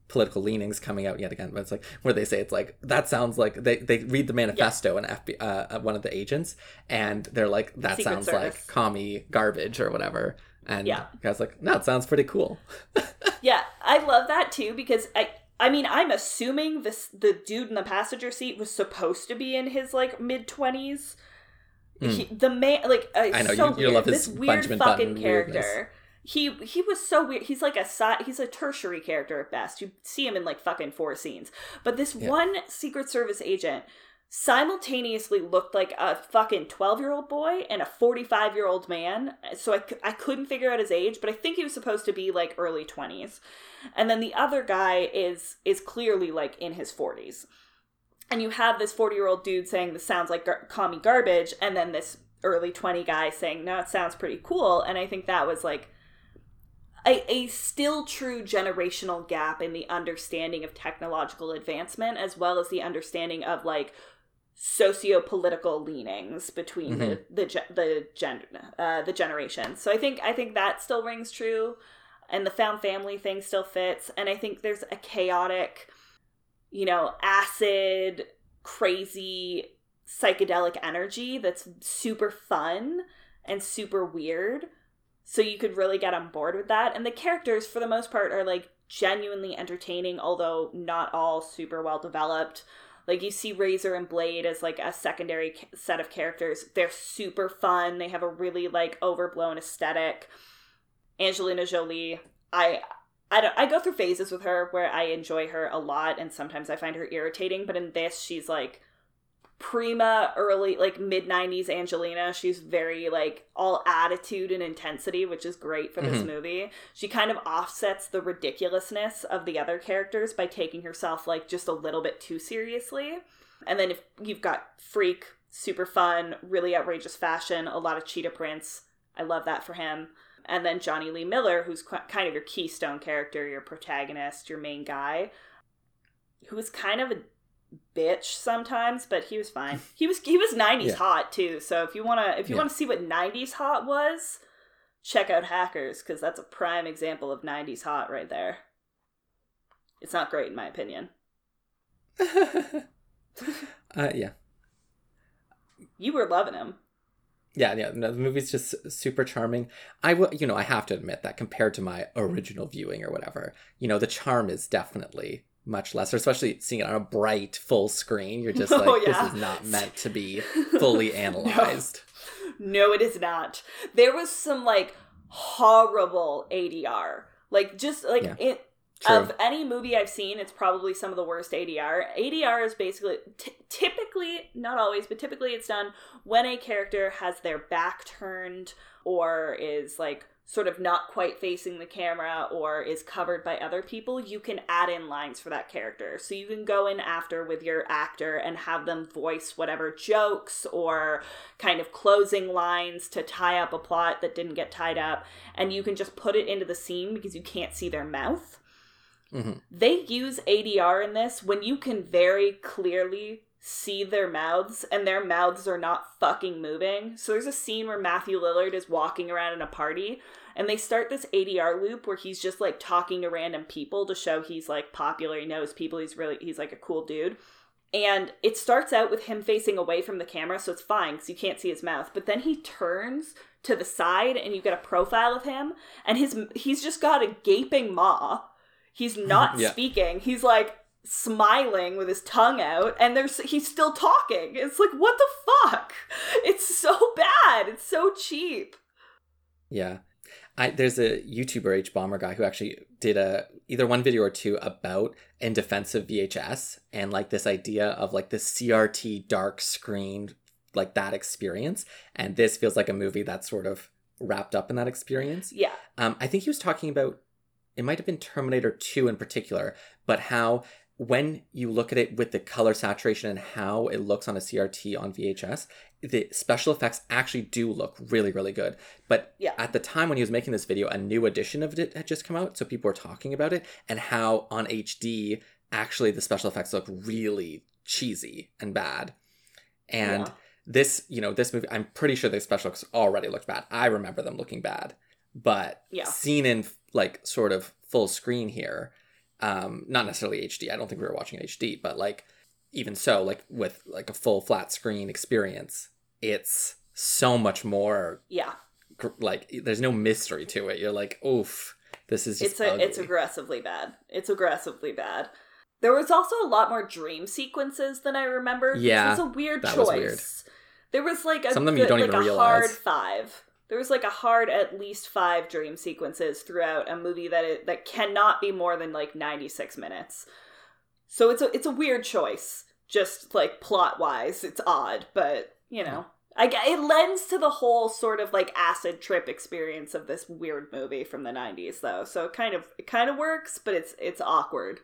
political leanings coming out yet again but it's like where they say it's like that sounds like they, they read the manifesto and FBI, uh, uh, one of the agents and they're like that
Secret
sounds
Service.
like commie garbage or whatever and
Yeah.
guy's like no it sounds pretty cool
Yeah, I love that too because I I mean I'm assuming this the dude in the passenger seat was supposed to be in his like mid twenties. The man like uh.
I know,
so
you- you love his
this weird fucking character.
weirdness.
He he was so weird. He's like a. He's a tertiary character at best. You see him in like fucking four scenes. But this
Yeah.
one Secret Service agent simultaneously looked like a fucking 12 year old boy and a 45 year old man. So I, I couldn't figure out his age, but I think he was supposed to be like early 20s. And then the other guy is is clearly like in his 40s. And you have this 40 year old dude saying this sounds like gar- commie garbage, and then this early 20 guy saying, no, it sounds pretty cool. And I think that was like a, a still true generational gap in the understanding of technological advancement as well as the understanding of like socio-political leanings between the the ge- the gen uh, the generations. So I think I think that still rings true, and the found family thing still fits. And I think there's a chaotic, you know, acid, crazy, psychedelic energy that's super fun and super weird. So you could really get on board with that. And the characters, for the most part, are like genuinely entertaining, although not all super well developed. Like you see Razor and Blade as like a secondary set of characters. They're super fun. They have a really like overblown aesthetic. Angelina Jolie, I I don't I go through phases with her where I enjoy her a lot and sometimes I find her irritating, but in this she's like prima early like mid 90s Angelina. She's very like all attitude and intensity, which is great for this
Mhm.
movie. She kind of offsets the ridiculousness of the other characters by taking herself like just a little bit too seriously. And then if you've got Phreak, super fun, really outrageous fashion, a lot of cheetah prints. I love that for him. And then Jonny Lee Miller, who's qu- kind of your keystone character, your protagonist, your main guy, who is kind of a bitch sometimes, but he was fine. He was he was 90s
Yeah.
hot too. So if you want to if you
Yeah.
want to see what 90s hot was, check out Hackers cuz that's a prime example of 90s hot right there. It's not great in my opinion.
uh, yeah.
You were loving him.
Yeah, yeah, no, the movie's just super charming. I will, you know, I have to admit that compared to my original viewing or whatever, you know, the charm is definitely much lesser, especially seeing it on a bright full screen. You're just
Oh,
like,
yeah.
this is not meant to be fully analyzed.
No, it is not. There was some like horrible ADR. Like just like
Yeah.
it
True.
of any movie I've seen, it's probably some of the worst ADR. ADR is basically t- typically, not always, but typically it's done when a character has their back turned or is like sort of not quite facing the camera or is covered by other people. You can add in lines for that character. So you can go in after with your actor and have them voice whatever jokes or kind of closing lines to tie up a plot that didn't get tied up. And you can just put it into the scene because you can't see their mouth
Mhm.
they use ADR in this when you can very clearly see their mouths and their mouths are not fucking moving. So there's a scene where Matthew Lillard is walking around in a party and they start this ADR loop where he's just like talking to random people to show he's like popular, he knows people, he's really he's like a cool dude. And it starts out with him facing away from the camera, so it's fine because you can't see his mouth. But then he turns to the side, and you get a profile of him, and his he's just got a gaping maw. He's not
Yeah.
speaking. He's like smiling with his tongue out, and there's he's still talking. It's like what the fuck? It's so bad. It's so cheap.
Yeah. I, there's a YouTuber Hbomberguy who actually did a either one video or two about in defense of VHS and like this idea of like the CRT dark screen like that experience and this feels like a movie that's sort of wrapped up in that experience.
Yeah.
Um, I think he was talking about it might have been Terminator 2 in particular, but how when you look at it with the color saturation and how it looks on a CRT on VHS, the special effects actually do look really, really good. But
Yeah.
at the time when he was making this video, a new edition of it had just come out, so people were talking about it and how on HD actually the special effects look really cheesy and bad. And
Yeah.
this, you know, this movie, I'm pretty sure the special effects already looked bad. I remember them looking bad, but
Yeah.
seen in like sort of full screen here, um, not necessarily HD. I don't think we were watching in HD, but like even so, like with like a full flat screen experience, it's so much more
Yeah.
gr- like there's no mystery to it. You're like, oof, this is just
it's a, it's aggressively bad. It's aggressively bad. There was also a lot more dream sequences than I remembered. which
Yeah,
was a weird
that
choice.
was weird.
There was like a
Some of them you
good-
don't
like
even
a hard five. There was like a hard at least five dream sequences throughout a movie that it, that cannot be more than like ninety six minutes. So it's a it's a weird choice, just like plot wise. It's odd, but you know, I it lends to the whole sort of like acid trip experience of this weird movie from the '90s, though. So it kind of it kind of works, but it's it's awkward.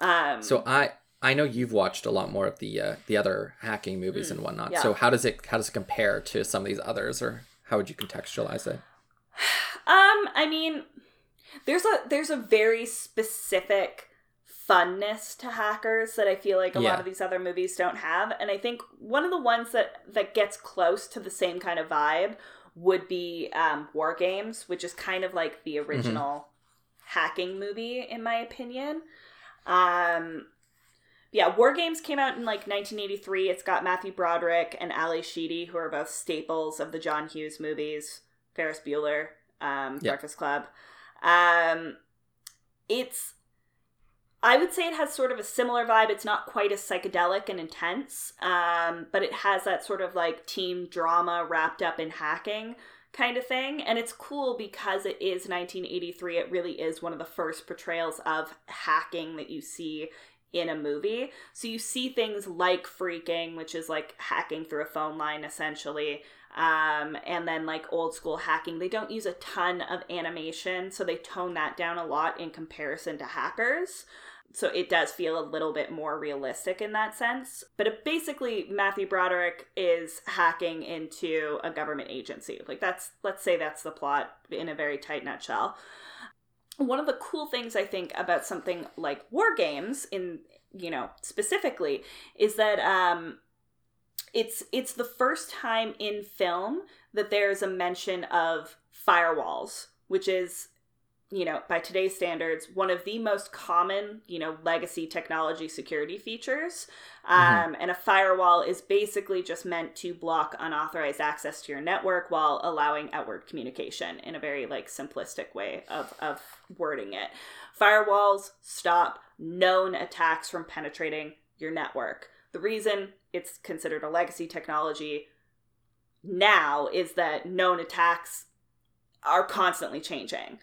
Um,
So I I know you've watched a lot more of the uh, the other hacking movies and whatnot.
Mm, yeah.
So how does it how does it compare to some of these others, or how would you contextualize it?
Um, I mean, there's a there's a very specific funness to hackers that I feel like a
Yeah.
lot of these other movies don't have. And I think one of the ones that that gets close to the same kind of vibe would be um, War Games, which is kind of like the original hacking movie, in my opinion. Um, yeah, War Games came out in like 1983. It's got Matthew Broderick and Ally Sheedy, who are both staples of the John Hughes movies. Ferris Bueller, um,
Yeah.
Breakfast Club. Um, it's, I would say it has sort of a similar vibe. It's not quite as psychedelic and intense, um, but it has that sort of like team drama wrapped up in hacking kind of thing. And it's cool because it is 1983. It really is one of the first portrayals of hacking that you see in a movie. So you see things like phreaking, which is like hacking through a phone line essentially. Um, and then like old school hacking. They don't use a ton of animation, so they tone that down a lot in comparison to hackers. So it does feel a little bit more realistic in that sense. But it basically Matthew Broderick is hacking into a government agency. Like that's let's say that's the plot in a very tight nutshell one of the cool things I think about something like war games in you know specifically is that um it's it's the first time in film that there's a mention of firewalls which is you know by today's standards one of the most common you know legacy technology security features. Um, and a firewall is basically just meant to block unauthorized access to your network while allowing outward communication in a very like simplistic way of, of wording it. Firewalls stop known attacks from penetrating your network. The reason it's considered a legacy technology now is that known attacks are constantly changing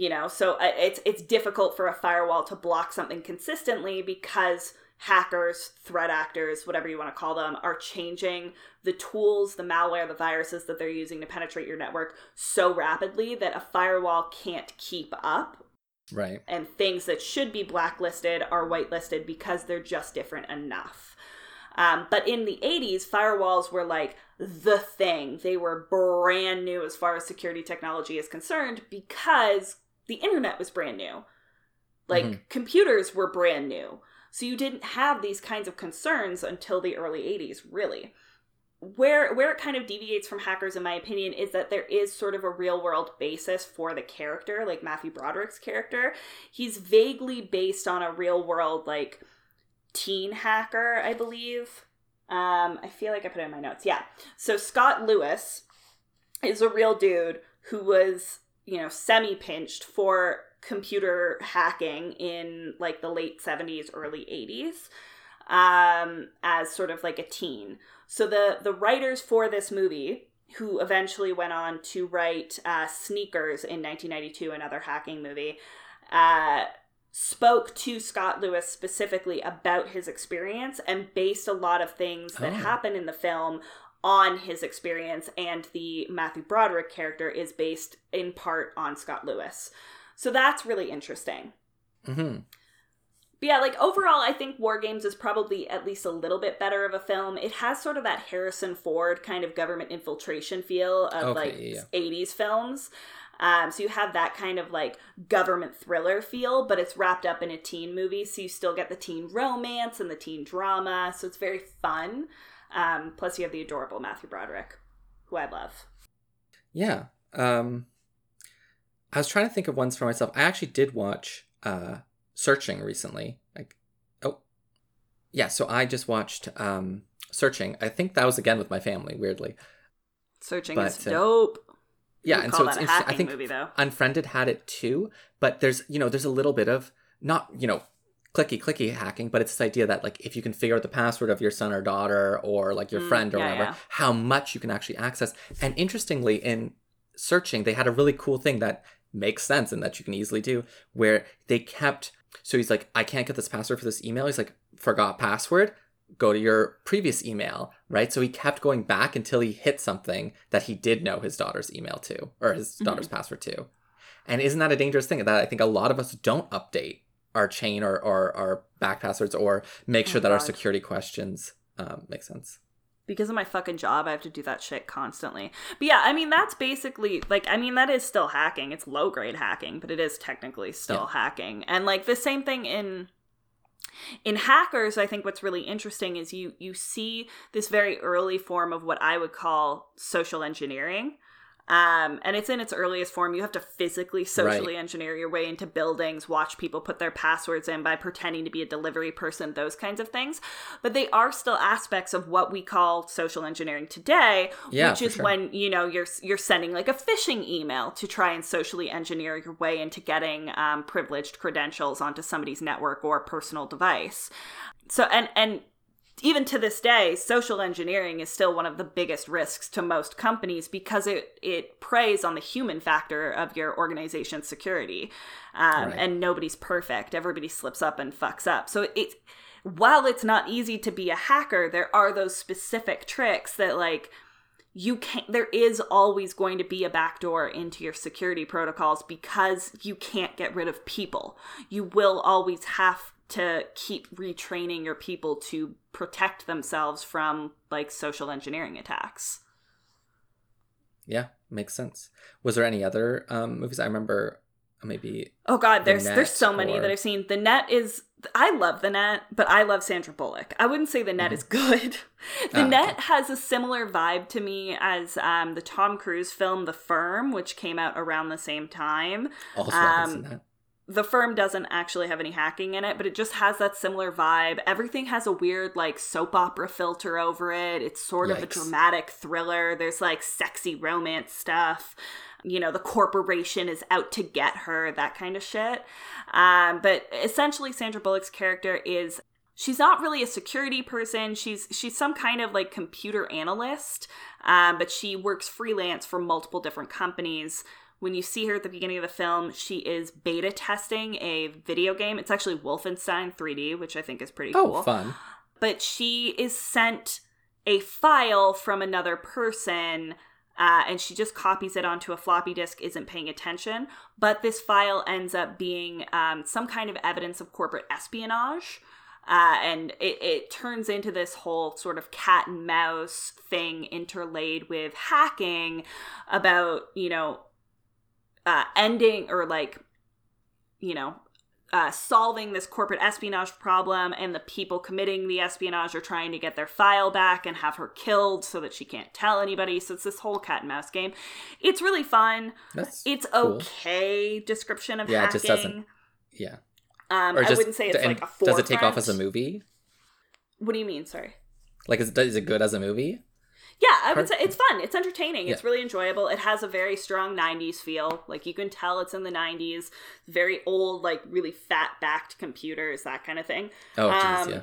you know so uh, it's it's difficult for a firewall to block something consistently because hackers threat actors whatever you want to call them are changing the tools the malware the viruses that they're using to penetrate your network so rapidly that a firewall can't keep up
Right.
and things that should be blacklisted are whitelisted because they're just different enough. Um, but in the 80s, firewalls were like the thing. They were brand new as far as security technology is concerned because the internet was brand new. Like
Mhm.
computers were brand new. So you didn't have these kinds of concerns until the early 80s, really where where it kind of deviates from hackers in my opinion is that there is sort of a real world basis for the character like matthew broderick's character he's vaguely based on a real world like teen hacker i believe um i feel like i put it in my notes yeah so scott lewis is a real dude who was you know semi pinched for computer hacking in like the late 70s early 80s um as sort of like a teen so the the writers for this movie, who eventually went on to write uh, Sneakers in 1992, another hacking movie, uh, spoke to Scott Lewis specifically about his experience and based a lot of things that
Oh.
happen in the film on his experience. And the Matthew Broderick character is based in part on Scott Lewis. So that's really interesting.
hmm
But yeah, like overall, I think War Games is probably at least a little bit better of a film. It has sort of that Harrison Ford kind of government infiltration feel of
Okay,
like
yeah,
80s films. Um, so you have that kind of like government thriller feel, but it's wrapped up in a teen movie. So you still get the teen romance and the teen drama. So it's very fun. Um, plus, you have the adorable Matthew Broderick, who I love.
Yeah. Um, I was trying to think of ones for myself. I actually did watch uh, Searching recently. Like, oh, yeah. So I just watched um, Searching. I think that was again with my family. Weirdly,
Searching
But,
is
uh,
dope.
yeah. And so it's
that a
interesting. I think
movie, though.
Unfriended had it too, but there's you know there's a little bit of not you know clicky clicky hacking, but it's this idea that like if you can figure out the password of your son or daughter or like your
Mm,
friend or
yeah,
whatever,
yeah.
how much you can actually access. And interestingly, in searching, they had a really cool thing that makes sense and that you can easily do, where they kept. So he's like, I can't get this password for this email. He's like, forgot password. Go to your previous email, right? So he kept going back until he hit something that he did know his daughter's email to, or his
Mm-hmm.
daughter's password to. And isn't that a dangerous thing that I think a lot of us don't update our chain or, or our back passwords or make
Oh,
sure that our security questions um, make sense?
because of my fucking job, I have to do that shit constantly. But yeah, I mean, that's basically like, I mean, that is still hacking. It's low grade hacking, but it is technically still hacking. And like the same thing in in hackers i think what's really interesting is you you see this very early form of what i would call social engineering um, and it's in its earliest form. You have to physically, socially
Right.
engineer your way into buildings, watch people put their passwords in by pretending to be a delivery person, those kinds of things. But they are still aspects of what we call social engineering today,
Yeah,
which is
sure.
when you know you're you're sending like a phishing email to try and socially engineer your way into getting um, privileged credentials onto somebody's network or personal device. So and and even to this day, social engineering is still one of the biggest risks to most companies because it it preys on the human factor of your organization's security, um,
Right.
and nobody's perfect. Everybody slips up and fucks up. So it while it's not easy to be a hacker, there are those specific tricks that like you can't there is always going to be a backdoor into your security protocols because you can't get rid of people you will always have to keep retraining your people to protect themselves from like social engineering attacks
Yeah, makes sense. Was there any other um, movies? I remember maybe.
oh god there's
Net
there's so many
or-
that i've seen the net is i love the net but i love sandra bullock i wouldn't say the net is good the
Ah, okay.
net has a similar vibe to me as um, the tom cruise film the firm which came out around the same time
Also,
Um,
seen that.
The firm doesn't actually have any hacking in it, but it just has that similar vibe. Everything has a weird, like, soap opera filter over it. It's sort of a dramatic thriller. There's, like, sexy romance stuff. You know, the corporation is out to get her, that kind of shit. Um, but essentially, Sandra Bullock's character is. She's not really a security person. She's she's some kind of like computer analyst, um, but she works freelance for multiple different companies when you see her at the beginning of the film, she is beta testing a video game. It's actually Wolfenstein 3D, which I think is pretty
Oh,
cool.
fun.
But she is sent a file from another person. Uh, and she just copies it onto a floppy disk, isn't paying attention. But this file ends up being um, some kind of evidence of corporate espionage. Uh, and it, it turns into this whole sort of cat and mouse thing interlaid with hacking about, you know, uh, ending or like you know uh, solving this corporate espionage problem and the people committing the espionage are trying to get their file back and have her killed so that she can't tell anybody so it's this whole cat and mouse game it's really fun
That's
it's
cool.
okay description of
Yeah, it
hacking
just doesn't- Yeah.
um,
Or
i wouldn't say it's like a
does it take off as a movie?
what do you mean sorry
Like, is it, is it good as a movie?
Yeah, I would say it's fun. It's entertaining. It's really enjoyable. It has a very strong 90s feel. Like you can tell it's in the 90s. Very old, like really fat backed computers, that kind of thing.
Oh, jeez,
Um,
yeah.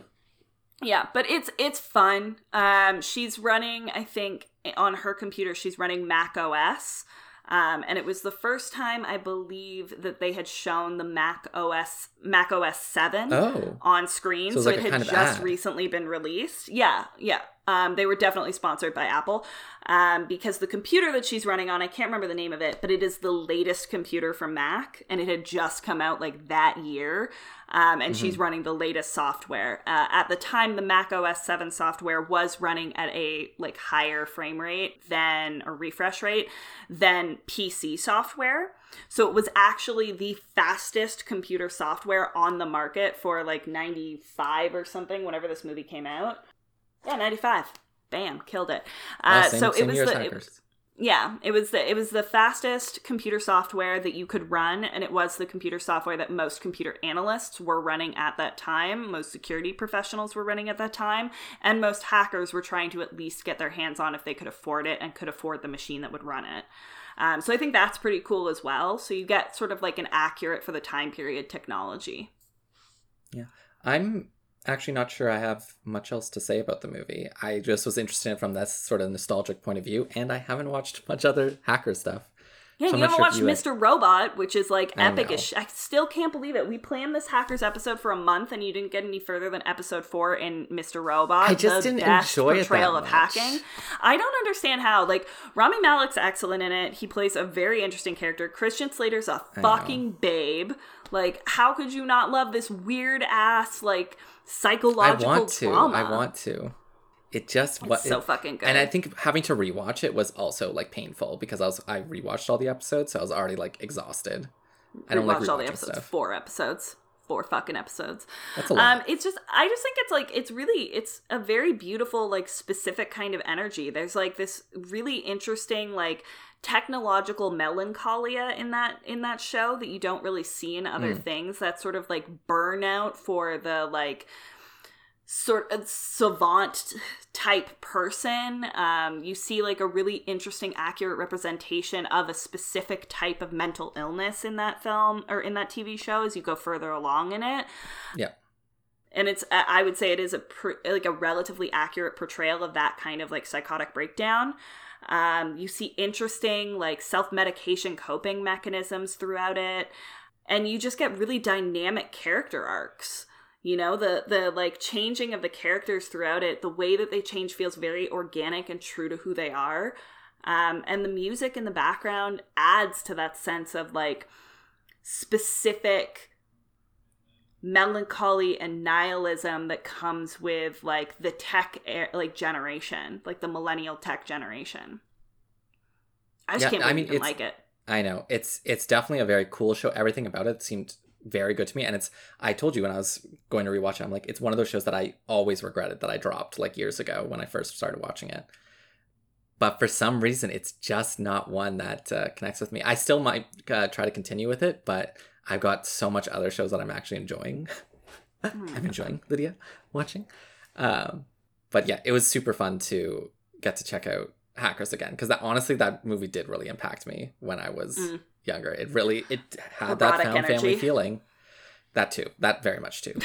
Yeah, but it's it's fun. Um she's running, I think, on her computer she's running Mac OS. Um, and it was the first time I believe that they had shown the Mac OS Mac OS 7
Oh,
on screen.
So
So,
like
it had just
ad.
recently been released. Yeah, yeah. Um, they were definitely sponsored by Apple um, because the computer that she's running on, I can't remember the name of it, but it is the latest computer from Mac, and it had just come out like that year. Um, and
Mm-hmm.
she's running the latest software. Uh, at the time, the Mac OS 7 software was running at a like higher frame rate than a refresh rate than PC software. So it was actually the fastest computer software on the market for like 95 or something whenever this movie came out. Yeah, 95. Bam, killed it. Uh,
same,
so it was the it- yeah, it was the it was the fastest computer software that you could run, and it was the computer software that most computer analysts were running at that time. Most security professionals were running at that time, and most hackers were trying to at least get their hands on if they could afford it and could afford the machine that would run it. Um, so I think that's pretty cool as well. So you get sort of like an accurate for the time period technology.
Yeah, I'm actually not sure I have much else to say about the movie. I just was interested from that sort of nostalgic point of view, and I haven't watched much other hacker stuff.
Yeah,
So
you haven't
sure
watched
you
Mr. Robot, which is like epic as sh- I still can't believe it. We planned this hackers episode for a month, and you didn't get any further than episode four in Mr. Robot.
I just didn't enjoy it
portrayal
that
of
much.
hacking. I don't understand how. Like Rami Malek's excellent in it. He plays a very interesting character. Christian Slater's a fucking babe. Like, how could you not love this weird ass like psychological I
want to.
drama?
I want to. It just what
so
it-
fucking good.
And I think having to rewatch it was also like painful because I was I rewatched all the episodes, so I was already like exhausted. I don't like
all the episodes.
stuff.
Four episodes. Four fucking episodes.
That's a lot.
Um, it's just I just think it's like it's really it's a very beautiful like specific kind of energy. There's like this really interesting like technological melancholia in that in that show that you don't really see in other
Mm.
things. That sort of like burnout for the like sort of savant type person. Um, you see like a really interesting, accurate representation of a specific type of mental illness in that film or in that TV show as you go further along in it.
Yeah.
And it's, I would say it is a pr- like a relatively accurate portrayal of that kind of like psychotic breakdown. Um, you see interesting like self medication coping mechanisms throughout it, and you just get really dynamic character arcs you know the the like changing of the characters throughout it the way that they change feels very organic and true to who they are. Um, and the music in the background adds to that sense of like specific melancholy and nihilism that comes with like the tech like generation like the millennial tech generation. I just
Yeah,
can't
I mean,
you like it.
I know. It's it's definitely a very cool show. Everything about it seemed very good to me, and it's. I told you when I was going to rewatch it, I'm like, it's one of those shows that I always regretted that I dropped like years ago when I first started watching it. But for some reason, it's just not one that uh, connects with me. I still might uh, try to continue with it, but I've got so much other shows that I'm actually enjoying. I'm enjoying Lydia watching. Um, but yeah, it was super fun to get to check out Hackers again because that honestly that movie did really impact me when I was
Mm.
Younger. It really it had that found family feeling. That too. That very much too.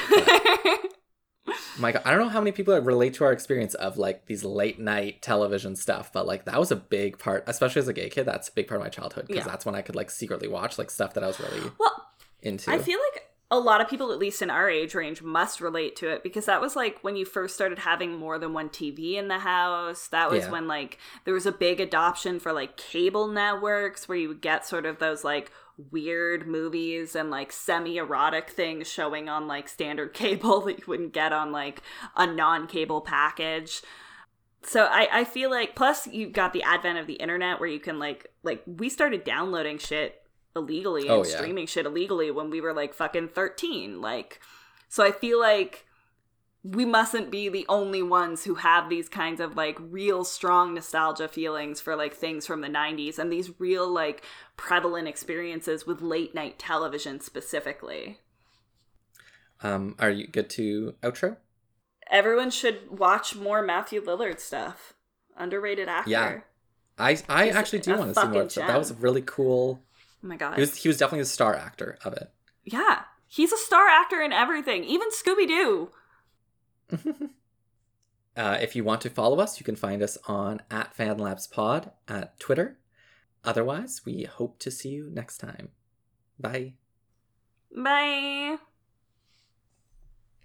My God, I don't know how many people relate to our experience of like these late night television stuff, but like that was a big part, especially as a gay kid. That's a big part of my childhood because
Yeah.
that's when I could like secretly watch like stuff that I was really
well
into.
I feel like a lot of people, at least in our age range, must relate to it because that was like when you first started having more than one TV in the house. That was
Yeah.
when like there was a big adoption for like cable networks where you would get sort of those like weird movies and like semi erotic things showing on like standard cable that you wouldn't get on like a non cable package. So I, I feel like plus you got the advent of the internet where you can like like we started downloading shit illegally and
Oh, yeah.
streaming shit illegally when we were like fucking 13 like so I feel like we mustn't be the only ones who have these kinds of like real strong nostalgia feelings for like things from the 90s and these real like prevalent experiences with late night television specifically.
um, are you good to outro?
Everyone should watch more Matthew Lillard stuff. Underrated actor.
Yeah. I I
He's
actually do want to see more. that. that was a really cool.
Oh my god.
He was he was definitely the star actor of it.
yeah. He's a star actor in everything, even Scooby Doo.
Uh, if you want to follow us, you can find us on at FanLabsPod at Twitter. Otherwise, we hope to see you next time. Bye.
Bye.